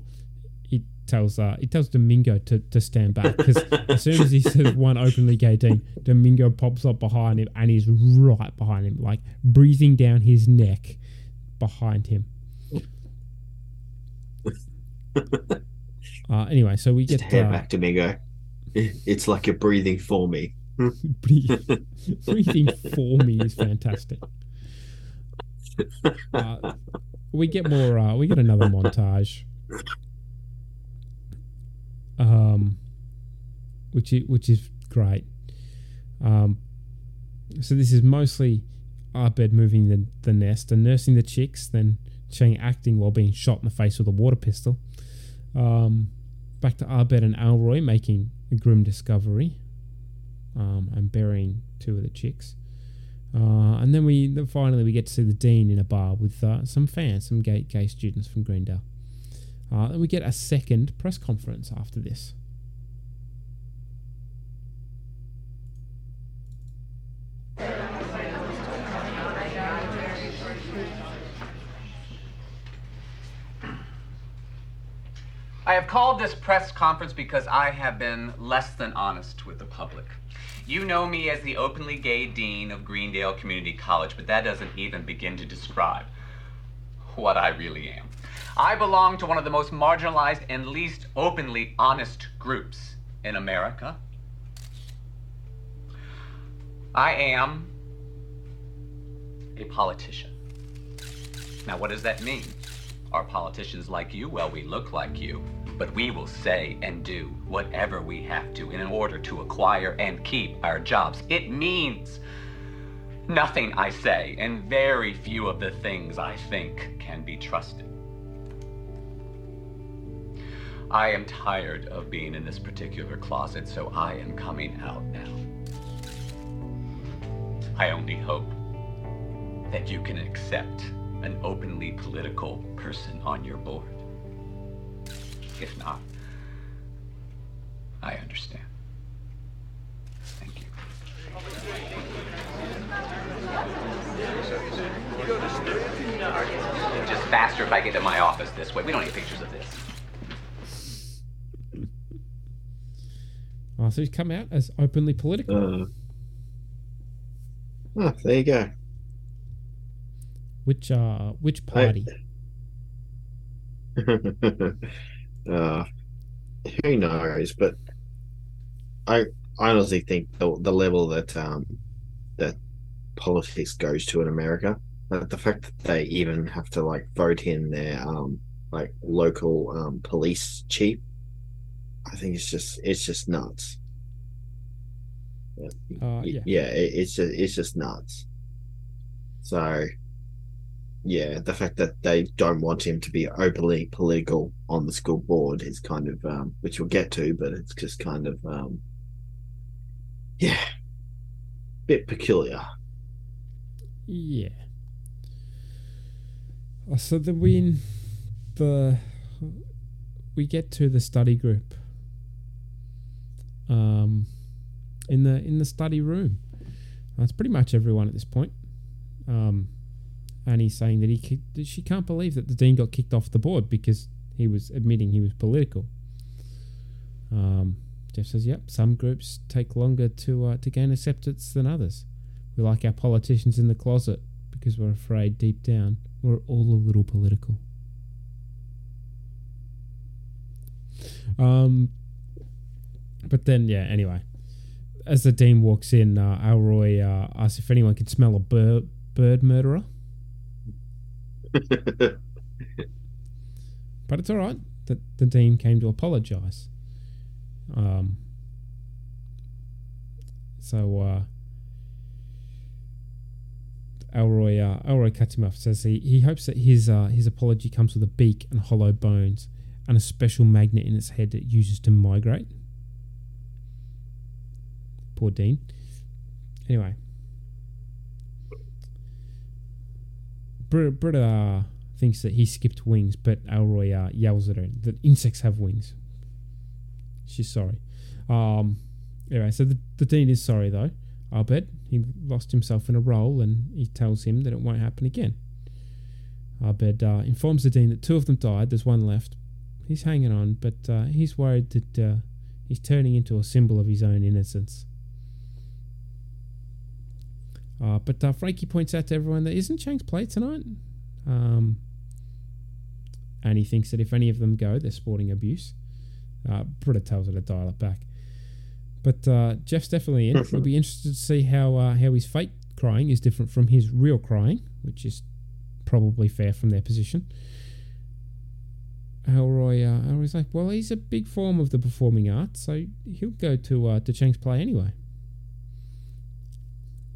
he tells uh, he tells Domingo to, to stand back because as soon as he says one openly gay dean, Domingo pops up behind him and he's right behind him, like breathing down his neck behind him. Uh, anyway, so we get Just head uh, back to Mingo. It's like you're breathing for me. Breathing- breathing for me is fantastic. Uh, we get more. Uh, we get another montage, um, which is which is great. Um, so this is mostly Abed moving the, the nest and nursing the chicks, then Chang acting while being shot in the face with a water pistol. Um, back to Abed and Elroy making a grim discovery um, and burying two of the chicks. Uh, and then we then finally we get to see the dean in a bar with uh, some fans, some gay, gay students from Greendale. Uh, and we get a second press conference after this. Have called this press conference because I have been less than honest with the public. You know me as the openly gay dean of Greendale Community College, but that doesn't even begin to describe what I really am. I belong to one of the most marginalized and least openly honest groups in America. I am a politician. Now, what does that mean? Are politicians like you? Well, we look like you, but we will say and do whatever we have to in order to acquire and keep our jobs. It means nothing I say, and very few of the things I think can be trusted. I am tired of being in this particular closet, so I am coming out now. I only hope that you can accept an openly political person on your board. If not, I understand. Thank you. Just faster if I get to my office this way. We don't need pictures of this. Uh, so he's come out as openly political. Uh, oh, there you go. Which uh, which party? uh, who knows? But I I honestly think the the level that um that politics goes to in America, like the fact that they even have to like vote in their um like local um police chief, I think it's just it's just nuts. Uh, yeah. yeah, it, it's just it's just nuts. So, yeah, the fact that they don't want him to be openly political on the school board is kind of, um, which we'll get to, but it's just kind of, um, yeah, bit peculiar. Yeah. Uh, So then we the we get to the study group. Um, in the in the study room. that's pretty much everyone at this point. Um, Annie's saying that he that she can't believe that the dean got kicked off the board because he was admitting he was political. Um, Jeff says, "Yep, some groups take longer to uh, to gain acceptance than others. We like our politicians in the closet because we're afraid deep down we're all a little political." Um, but then, yeah. Anyway, as the dean walks in, uh, Elroy uh, asks if anyone can smell a bird bird murderer. but it's all right. The the dean came to apologise. Um. So uh, Elroy uh, Elroy cuts him off. Says he, he hopes that his uh, his apology comes with a beak and hollow bones and a special magnet in its head that it uses to migrate. Poor Dean. Anyway, Britta, thinks that he skipped wings, but Elroy uh, yells at her that insects have wings. She's sorry. Um, anyway, so the, the dean is sorry though. I'll bet he lost himself in a role, and he tells him that it won't happen again. Abed uh, informs the dean that two of them died. There's one left. He's hanging on, but uh, he's worried that uh, he's turning into a symbol of his own innocence. Uh, but uh, Frankie points out to everyone that isn't Chang's play tonight. Um, and he thinks that if any of them go, they're sporting abuse. Uh, Britta tells her to dial it back. But uh, Jeff's definitely in. We'll be interested to see how uh, how his fake crying is different from his real crying, which is probably fair from their position. Elroy, uh, Elroy's like, well, he's a big form of the performing arts, so he'll go to uh, to Chang's play anyway.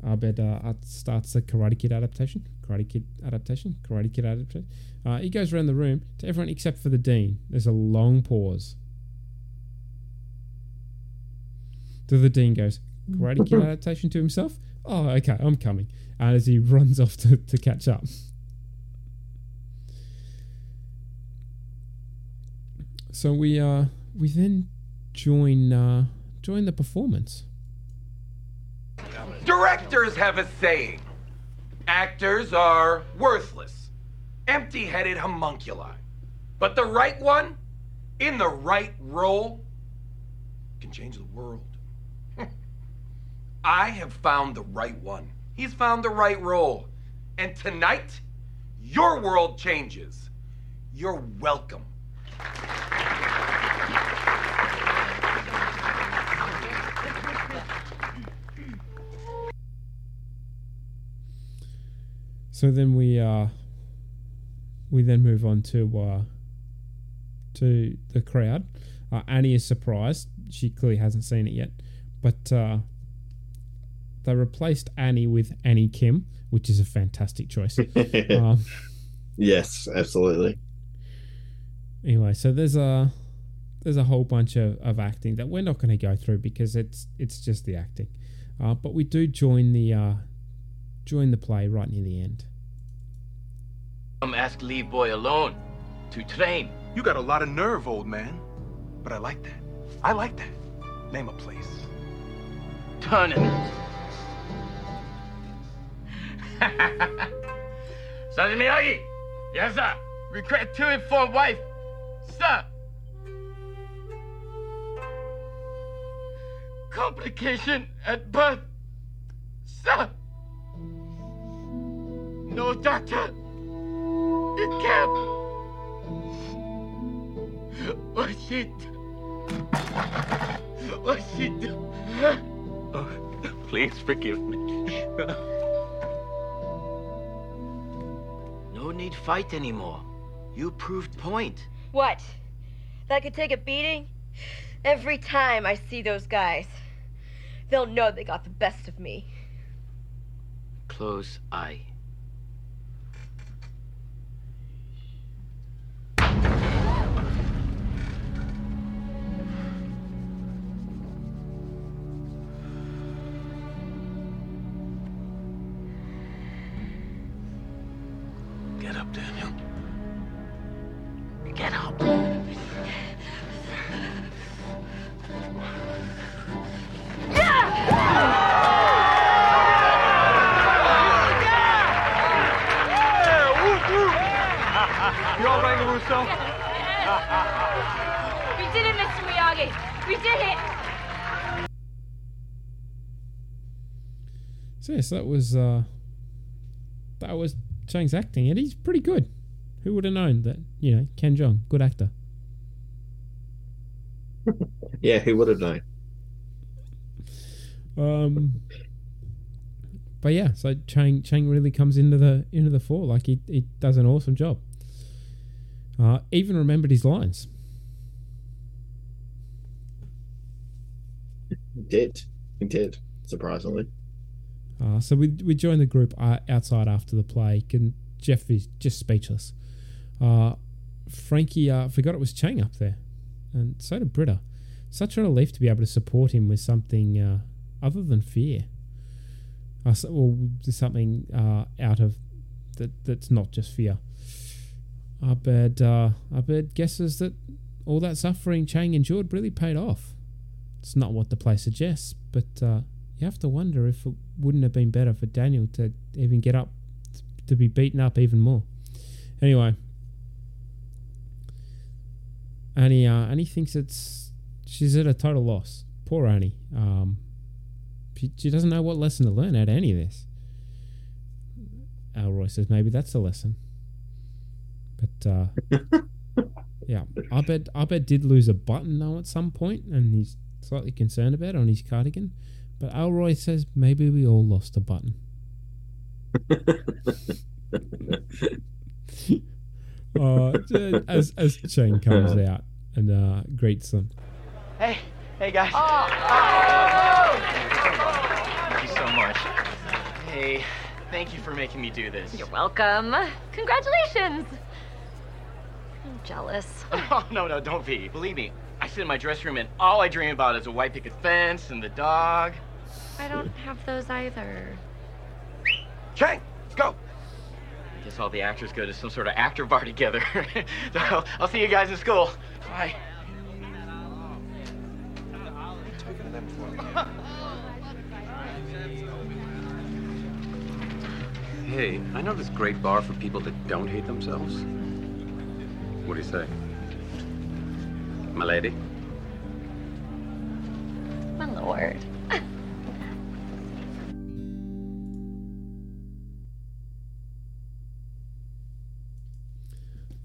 Uh, Art starts the Karate Kid adaptation. Karate Kid adaptation. Karate Kid adaptation. Uh, he goes around the room to everyone except for the dean. There's a long pause. So the dean goes, Karate Kid adaptation to himself? Oh, okay, I'm coming. And as he runs off to, to catch up. So we uh we then join uh join the performance. Directors have a saying actors are worthless, empty headed homunculi. But the right one, in the right role, can change the world. I have found the right one. He's found the right role. And tonight, your world changes. You're welcome. So then we uh we then move on to uh to the crowd. Uh, Annie is surprised. She clearly hasn't seen it yet. But uh they replaced Annie with Annie Kim, which is a fantastic choice. um, yes, absolutely. anyway, so there's a there's a whole bunch of, of acting that we're not going to go through because it's it's just the acting. Uh, but we do join the uh, join the play right near the end. Come ask Lee Boy alone to train. You got a lot of nerve, old man. But I like that. I like that. Name a place. Tournament. Sergeant Miyagi! Yes, sir. Request two and four wife. Sir. Complication at birth. Sir. No doctor. It can't. What she What she do? Oh, please forgive me. no need fight anymore. You proved point. What? That I could take a beating? Every time I see those guys, they'll know they got the best of me. Close eye. Yes, that was uh, that was Chang's acting, and he's pretty good. Who would have known that? You know, Ken Jeong, good actor. Yeah, who would have known? Um, but yeah, so Chang Chang really comes into the into the fore. Like he he does an awesome job. Uh, even remembered his lines. He did. He did, surprisingly. Uh, so we we joined the group uh, outside after the play. And Jeff is just speechless. Uh, Frankie uh, forgot it was Chang up there, and so did Britta. Such a relief to be able to support him with something uh, other than fear, uh, so, or something uh, out of that that's not just fear. Abed uh, Abed guesses that all that suffering Chang endured really paid off. It's not what the play suggests, but you have to wonder if it wouldn't have been better for Daniel to even get up to be beaten up even more. Anyway, Annie uh, Annie thinks it's she's at a total loss. Poor Annie. Um, she, she doesn't know what lesson to learn out of any of this. Elroy says maybe that's the lesson. But uh, yeah, Abed Abed did lose a button though at some point, and he's slightly concerned about it on his cardigan. But Elroy says maybe we all lost a button. uh, as as Chang comes out and uh, greets them. Hey, hey guys. Oh. Thank you so much. Hey, thank you for making me do this. You're welcome. Congratulations. I'm jealous. Oh, no, no, don't be. Believe me, I sit in my dressing room and all I dream about is a white picket fence and the dog. I don't have those either. Chang, let's go. I guess all the actors go to some sort of actor bar together. so I'll, I'll see you guys in school. Bye. Hey, I know this great bar for people that don't hate themselves. What do you say? My lady? My lord.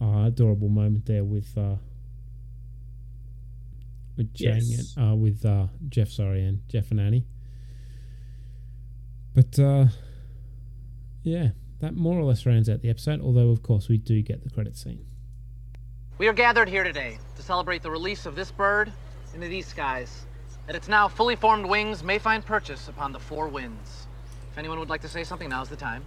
Uh, adorable moment there with uh, with Chang Yes. and uh, with uh, Jeff, sorry, and Jeff and Annie. But uh, yeah, that more or less rounds out the episode. Although, of course, we do get the credit scene. We are gathered here today to celebrate the release of this bird into these skies, that its now fully formed wings may find purchase upon the four winds. If anyone would like to say something, now's the time.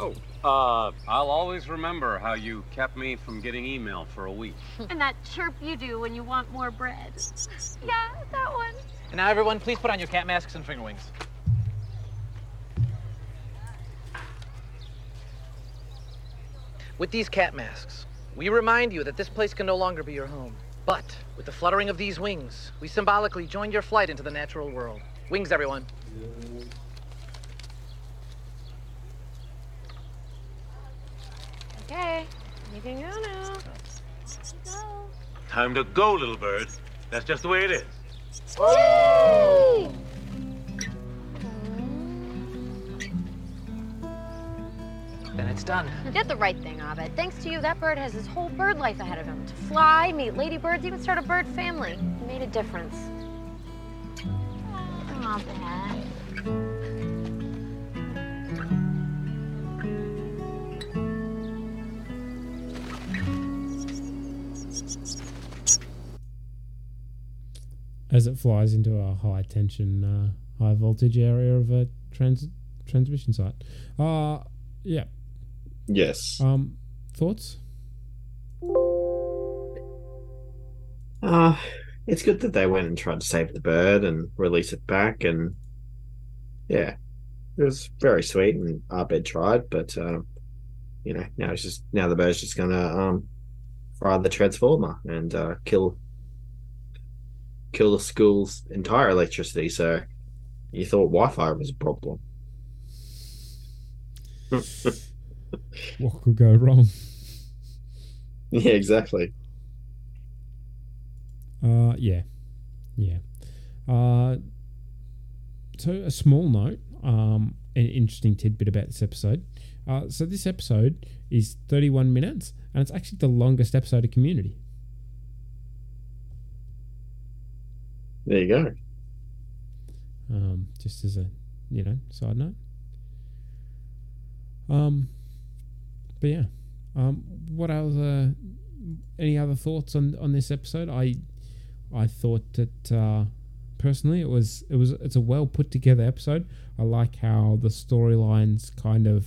Oh, uh, I'll always remember how you kept me from getting email for a week. And that chirp you do when you want more bread. Yeah, that one. And now, everyone, please put on your cat masks and finger wings. With these cat masks, we remind you that this place can no longer be your home. But with the fluttering of these wings, we symbolically join your flight into the natural world. Wings, everyone. Okay, you can go now. Go. Time to go, little bird. That's just the way it is. Then it's done. You did the right thing, Abed. Thanks to you, that bird has his whole bird life ahead of him. To fly, meet ladybirds, even start a bird family. You made a difference. Abed. As it flies into a high tension, uh, high voltage area of a trans- transmission site. Uh, yeah. Yes. Um, thoughts? Uh, it's good that they went and tried to save the bird and release it back, and yeah, it was very sweet. And Abed tried, but um, you know, now it's just now the bird's just gonna um fry the transformer and uh, kill kill the school's entire electricity. So you thought Wi-Fi was a problem. What could go wrong? Yeah, exactly. Uh, yeah, yeah. Uh, so a small note, um, an interesting tidbit about this episode. Uh, so this episode is 31 minutes, and it's actually the longest episode of Community. There you go. Um, just as a you know side note. Um, but yeah. Um, what? Uh, any other thoughts on on this episode? I I thought that uh, personally it was it was it's a well put together episode. I like how the storylines kind of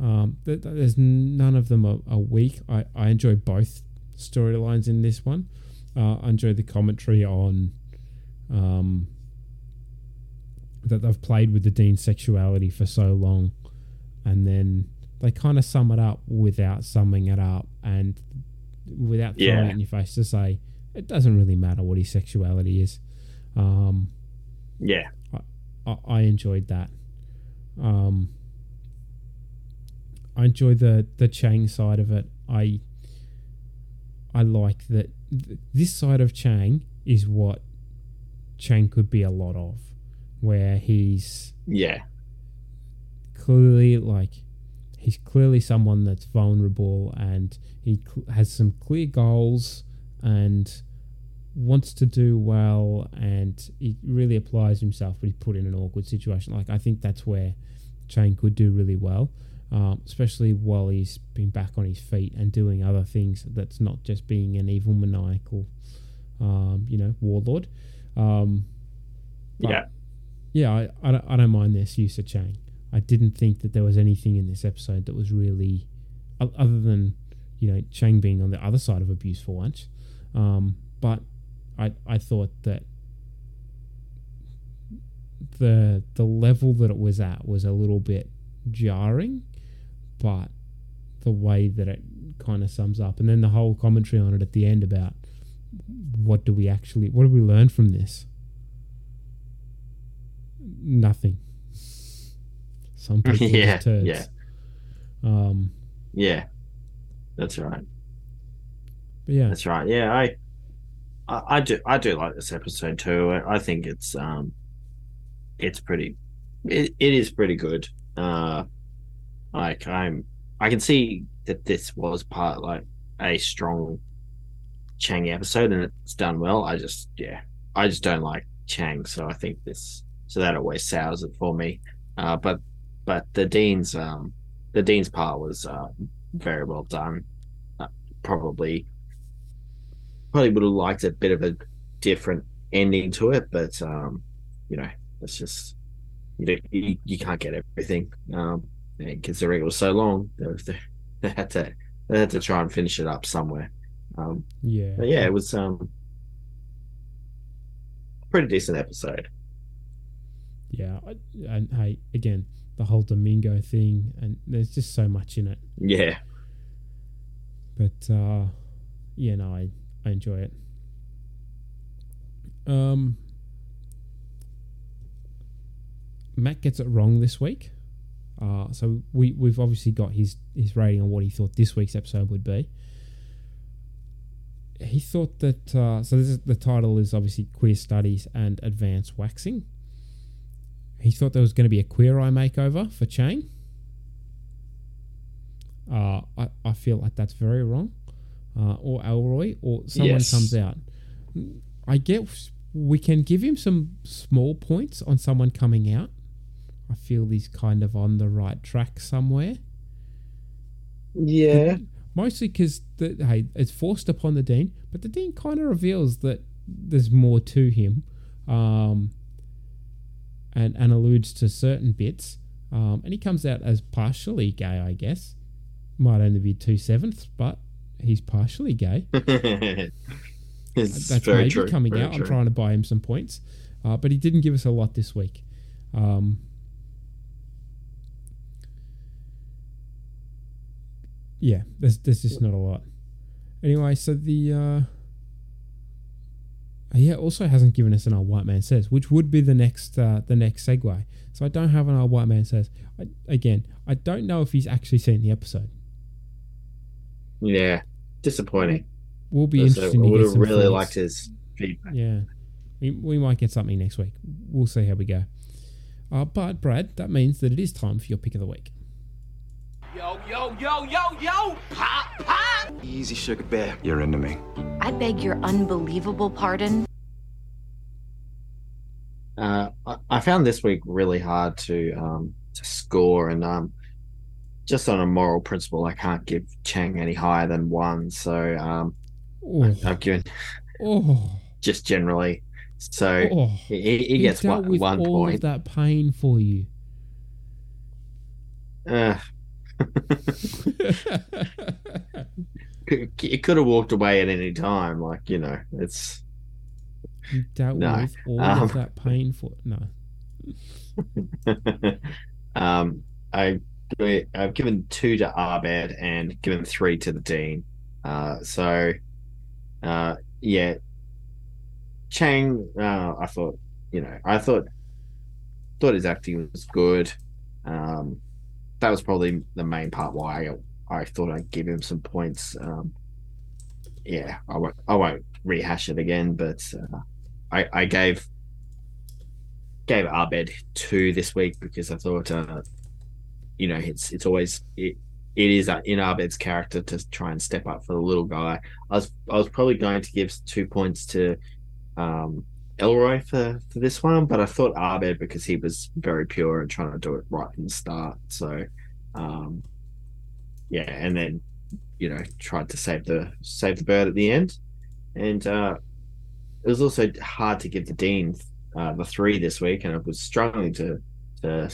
um, th- th- there's none of them are, are weak. I I enjoy both storylines in this one. Uh, I enjoy the commentary on um, that they've played with the dean's sexuality for so long, and then they kind of sum it up without summing it up and without throwing Yeah. it in your face to say it doesn't really matter what his sexuality is. Um, yeah, I, I, enjoyed that. Um, I enjoy the the Chang side of it. I I like that th- this side of Chang is what Chang could be a lot of, where he's yeah, clearly like he's clearly someone that's vulnerable and he cl- has some clear goals and wants to do well and he really applies himself but he's put in an awkward situation. Like i think that's where Chang could do really well um, especially while he's been back on his feet and doing other things that's not just being an evil maniacal um, you know warlord um, Yeah. yeah I, I, don't, I don't mind this use of Chang I didn't think that there was anything in this episode that was really, other than you know Chang being on the other side of abuse for once. Um, but I I thought that the the level that it was at was a little bit jarring, but the way that it kind of sums up, and then the whole commentary on it at the end about what do we actually what do we learn from this? Nothing. Some people Yeah, turds. yeah. Um, yeah. That's right. yeah, That's right. Yeah, I, I, I do, I do like this episode too. I, I think it's, um, it's pretty, it, it is pretty good. Uh, like I'm, I can see that this was part like a strong Chang episode, and it's done well. I just, yeah, I just don't like Chang, so I think this, so that always sours it for me. Uh, but, but the Dean's, um, the Dean's part was uh, very well done. Uh, probably probably would have liked a bit of a different ending to it, but um, you know, it's just you know, you, you can't get everything. Um, and considering it was so long, they, they, had to they had to try and finish it up somewhere. Um, yeah, but yeah, it was um pretty decent episode. yeah. I, and hey, again, the whole Domingo thing, and there's just so much in it. Yeah, But uh, yeah, no, I I enjoy it. Um, Matt gets it wrong this week. Uh, so we we've obviously got his his rating on what he thought this week's episode would be. He thought that uh, so this is, the title is obviously queer studies and advanced waxing. He thought there was going to be a queer eye makeover for Chang. Uh, I, I feel like that's very wrong. Uh, or Elroy, or someone Yes. comes out. I get we can give him some small points on someone coming out. I feel he's kind of on the right track somewhere. yeah, Mostly because hey, it's forced upon the dean, but the dean kind of reveals that there's more to him, um, and and alludes to certain bits. Um, and he comes out as partially gay, I guess. Might only be two sevenths, but he's partially gay. That's very maybe true. coming very out. I'm trying to buy him some points, uh, but he didn't give us a lot this week. Um, yeah, there's there's just not a lot. Anyway, so the uh, yeah also hasn't given us an old white man says, which would be the next uh, the next segue. So I don't have an old white man says. I, again, I don't know if he's actually seen the episode. Yeah, disappointing. We'll be So interesting. I would have really thoughts. liked his feedback. Yeah, we, we might get something next week. We'll see how we go. Uh, but Brad, that means that it is time for your pick of the week. Yo, yo, yo, yo, yo! Pop, pop! Easy, sugar bear. You're into me. I beg your unbelievable pardon. Uh, I, I found this week really hard to um, to score, and um, just on a moral principle, I can't give Chang any higher than one. So um. I've given just generally. So Oh. he, he he gets dealt one, with one all point. of that pain for you. Uh, it could have walked away at any time. Like you know, it's dealt No, with all um, of that pain for no. um, I I've given two to Abed and given three to the Dean. Uh, so uh, yeah, Chang. Uh, I thought you know I thought thought his acting was good. Um, that was probably the main part why I, I thought I'd give him some points. Um, yeah, I won't I won't rehash it again, but uh, I I gave gave Abed two this week because I thought, uh, you know, it's it's always it it is in Abed's character to try and step up for the little guy. I was I was probably going to give two points to um, Elroy for for this one, but I thought Abed because he was very pure and trying to do it right from the start. So, um, yeah, and then you know tried to save the save the bird at the end, and uh, it was also hard to give the dean uh, the three this week, and I was struggling to to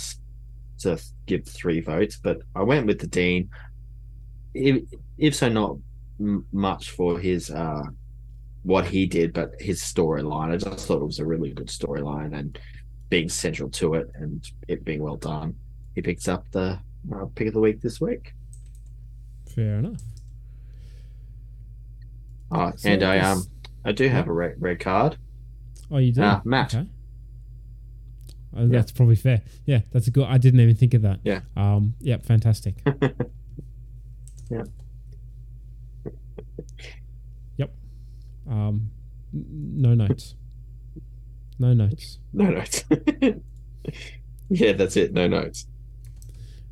to give three votes, but I went with the dean. If, if so, not m- much for his uh, what he did, but his storyline. I just thought it was a really good storyline and being central to it, and it being well done. He picks up the uh, pick of the week this week. Fair enough. Uh, So and I um I do have a red, red card. Oh, you do? Ah, Matt. Okay. Oh, that's probably fair. Yeah, that's a good. I didn't even think of that. Yeah. Um. Yeah. Fantastic. Yeah. Um. No notes. No notes. No notes. yeah, that's it. No notes.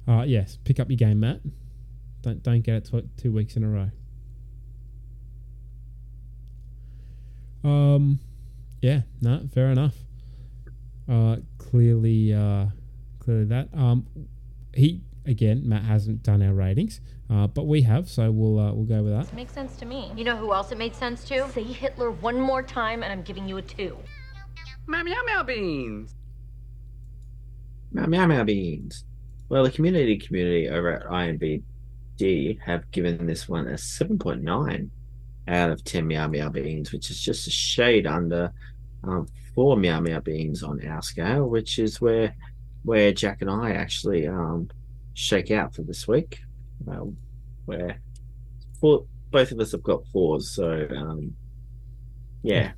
Uh. Yes. Pick up your game, Matt. Don't don't get it tw- two weeks in a row. Um. Yeah. No. Fair enough. Uh. Clearly. Uh. Clearly that. Um. He again. Matt hasn't done our ratings. Uh. But we have. So we'll. Uh, we'll go with that. Makes sense to me. You know who else it made sense to? Say Hitler one more time, and I'm giving you a two. Meow meow meow beans. Meow meow meow beans. Well, the community community over at IMBD have given this one a 7.9 out of 10 meow meow beans, which is just a shade under um, four meow meow beans on our scale, which is where where Jack and I actually um, shake out for this week. Uh, where four, both of us have got fours, so um, yeah,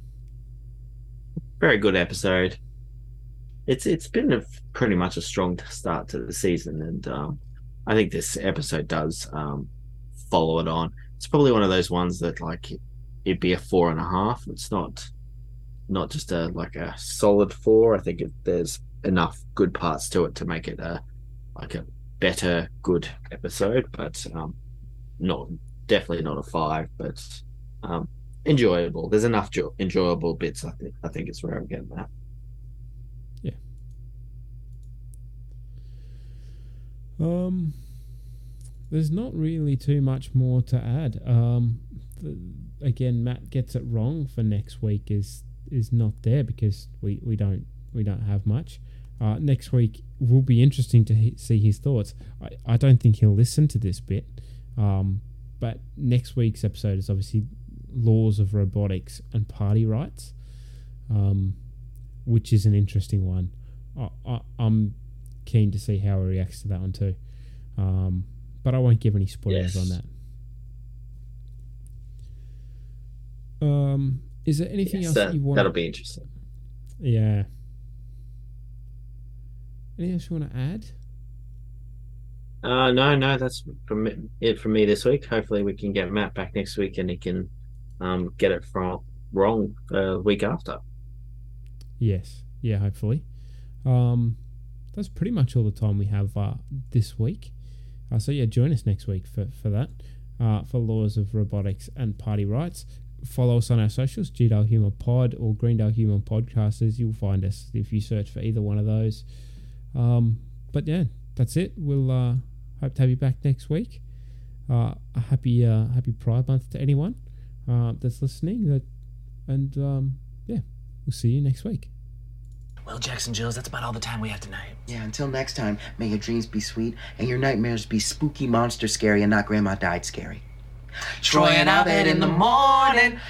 very good episode it's it's been a pretty much a strong start to the season, and um, I think this episode does um, follow it on. It's probably one of those ones that like it'd be a four and a half. It's not not just a like a solid four. I think it, there's enough good parts to it to make it a like a better good episode, but um, not definitely not a five, but um, enjoyable. There's enough jo- enjoyable bits. I think I think it's where I'm getting that. Yeah. Um, there's not really too much more to add. Um, the, again, Matt gets it wrong for next week. is is not there because we, we don't we don't have much. Uh, next week will be interesting to he- see his thoughts. I, I don't think he'll listen to this bit, um, but next week's episode is obviously laws of robotics and party rights, um, which is an interesting one. I, I, I'm keen to see how he reacts to that one too. Um, but I won't give any spoilers Yes. on that. Um, is there anything Yes, else that- that you want? that'll be interesting. Yeah. Anything else you want to add? Uh, no, no, that's from it from me this week. Hopefully, we can get Matt back next week, and he can um, get it from wrong uh, week after. Yes. Yeah, hopefully. Um, that's pretty much all the time we have uh, this week. Uh, so, yeah, join us next week for, for that, uh, for Laws of Robotics and Party Rights. Follow us on our socials, GDale Human Pod or Greendale Human Podcasters. You'll find us if you search for either one of those. Um, but yeah, that's it. We'll uh, hope to have you back next week. Uh, a happy uh, happy Pride Month to anyone uh, that's listening. That and um, yeah, we'll see you next week. Well, Jackson Jills, that's about all the time we have tonight. Yeah, until next time, may your dreams be sweet and your nightmares be spooky, monster scary, and not grandma died scary. Troy and Abed in the morning.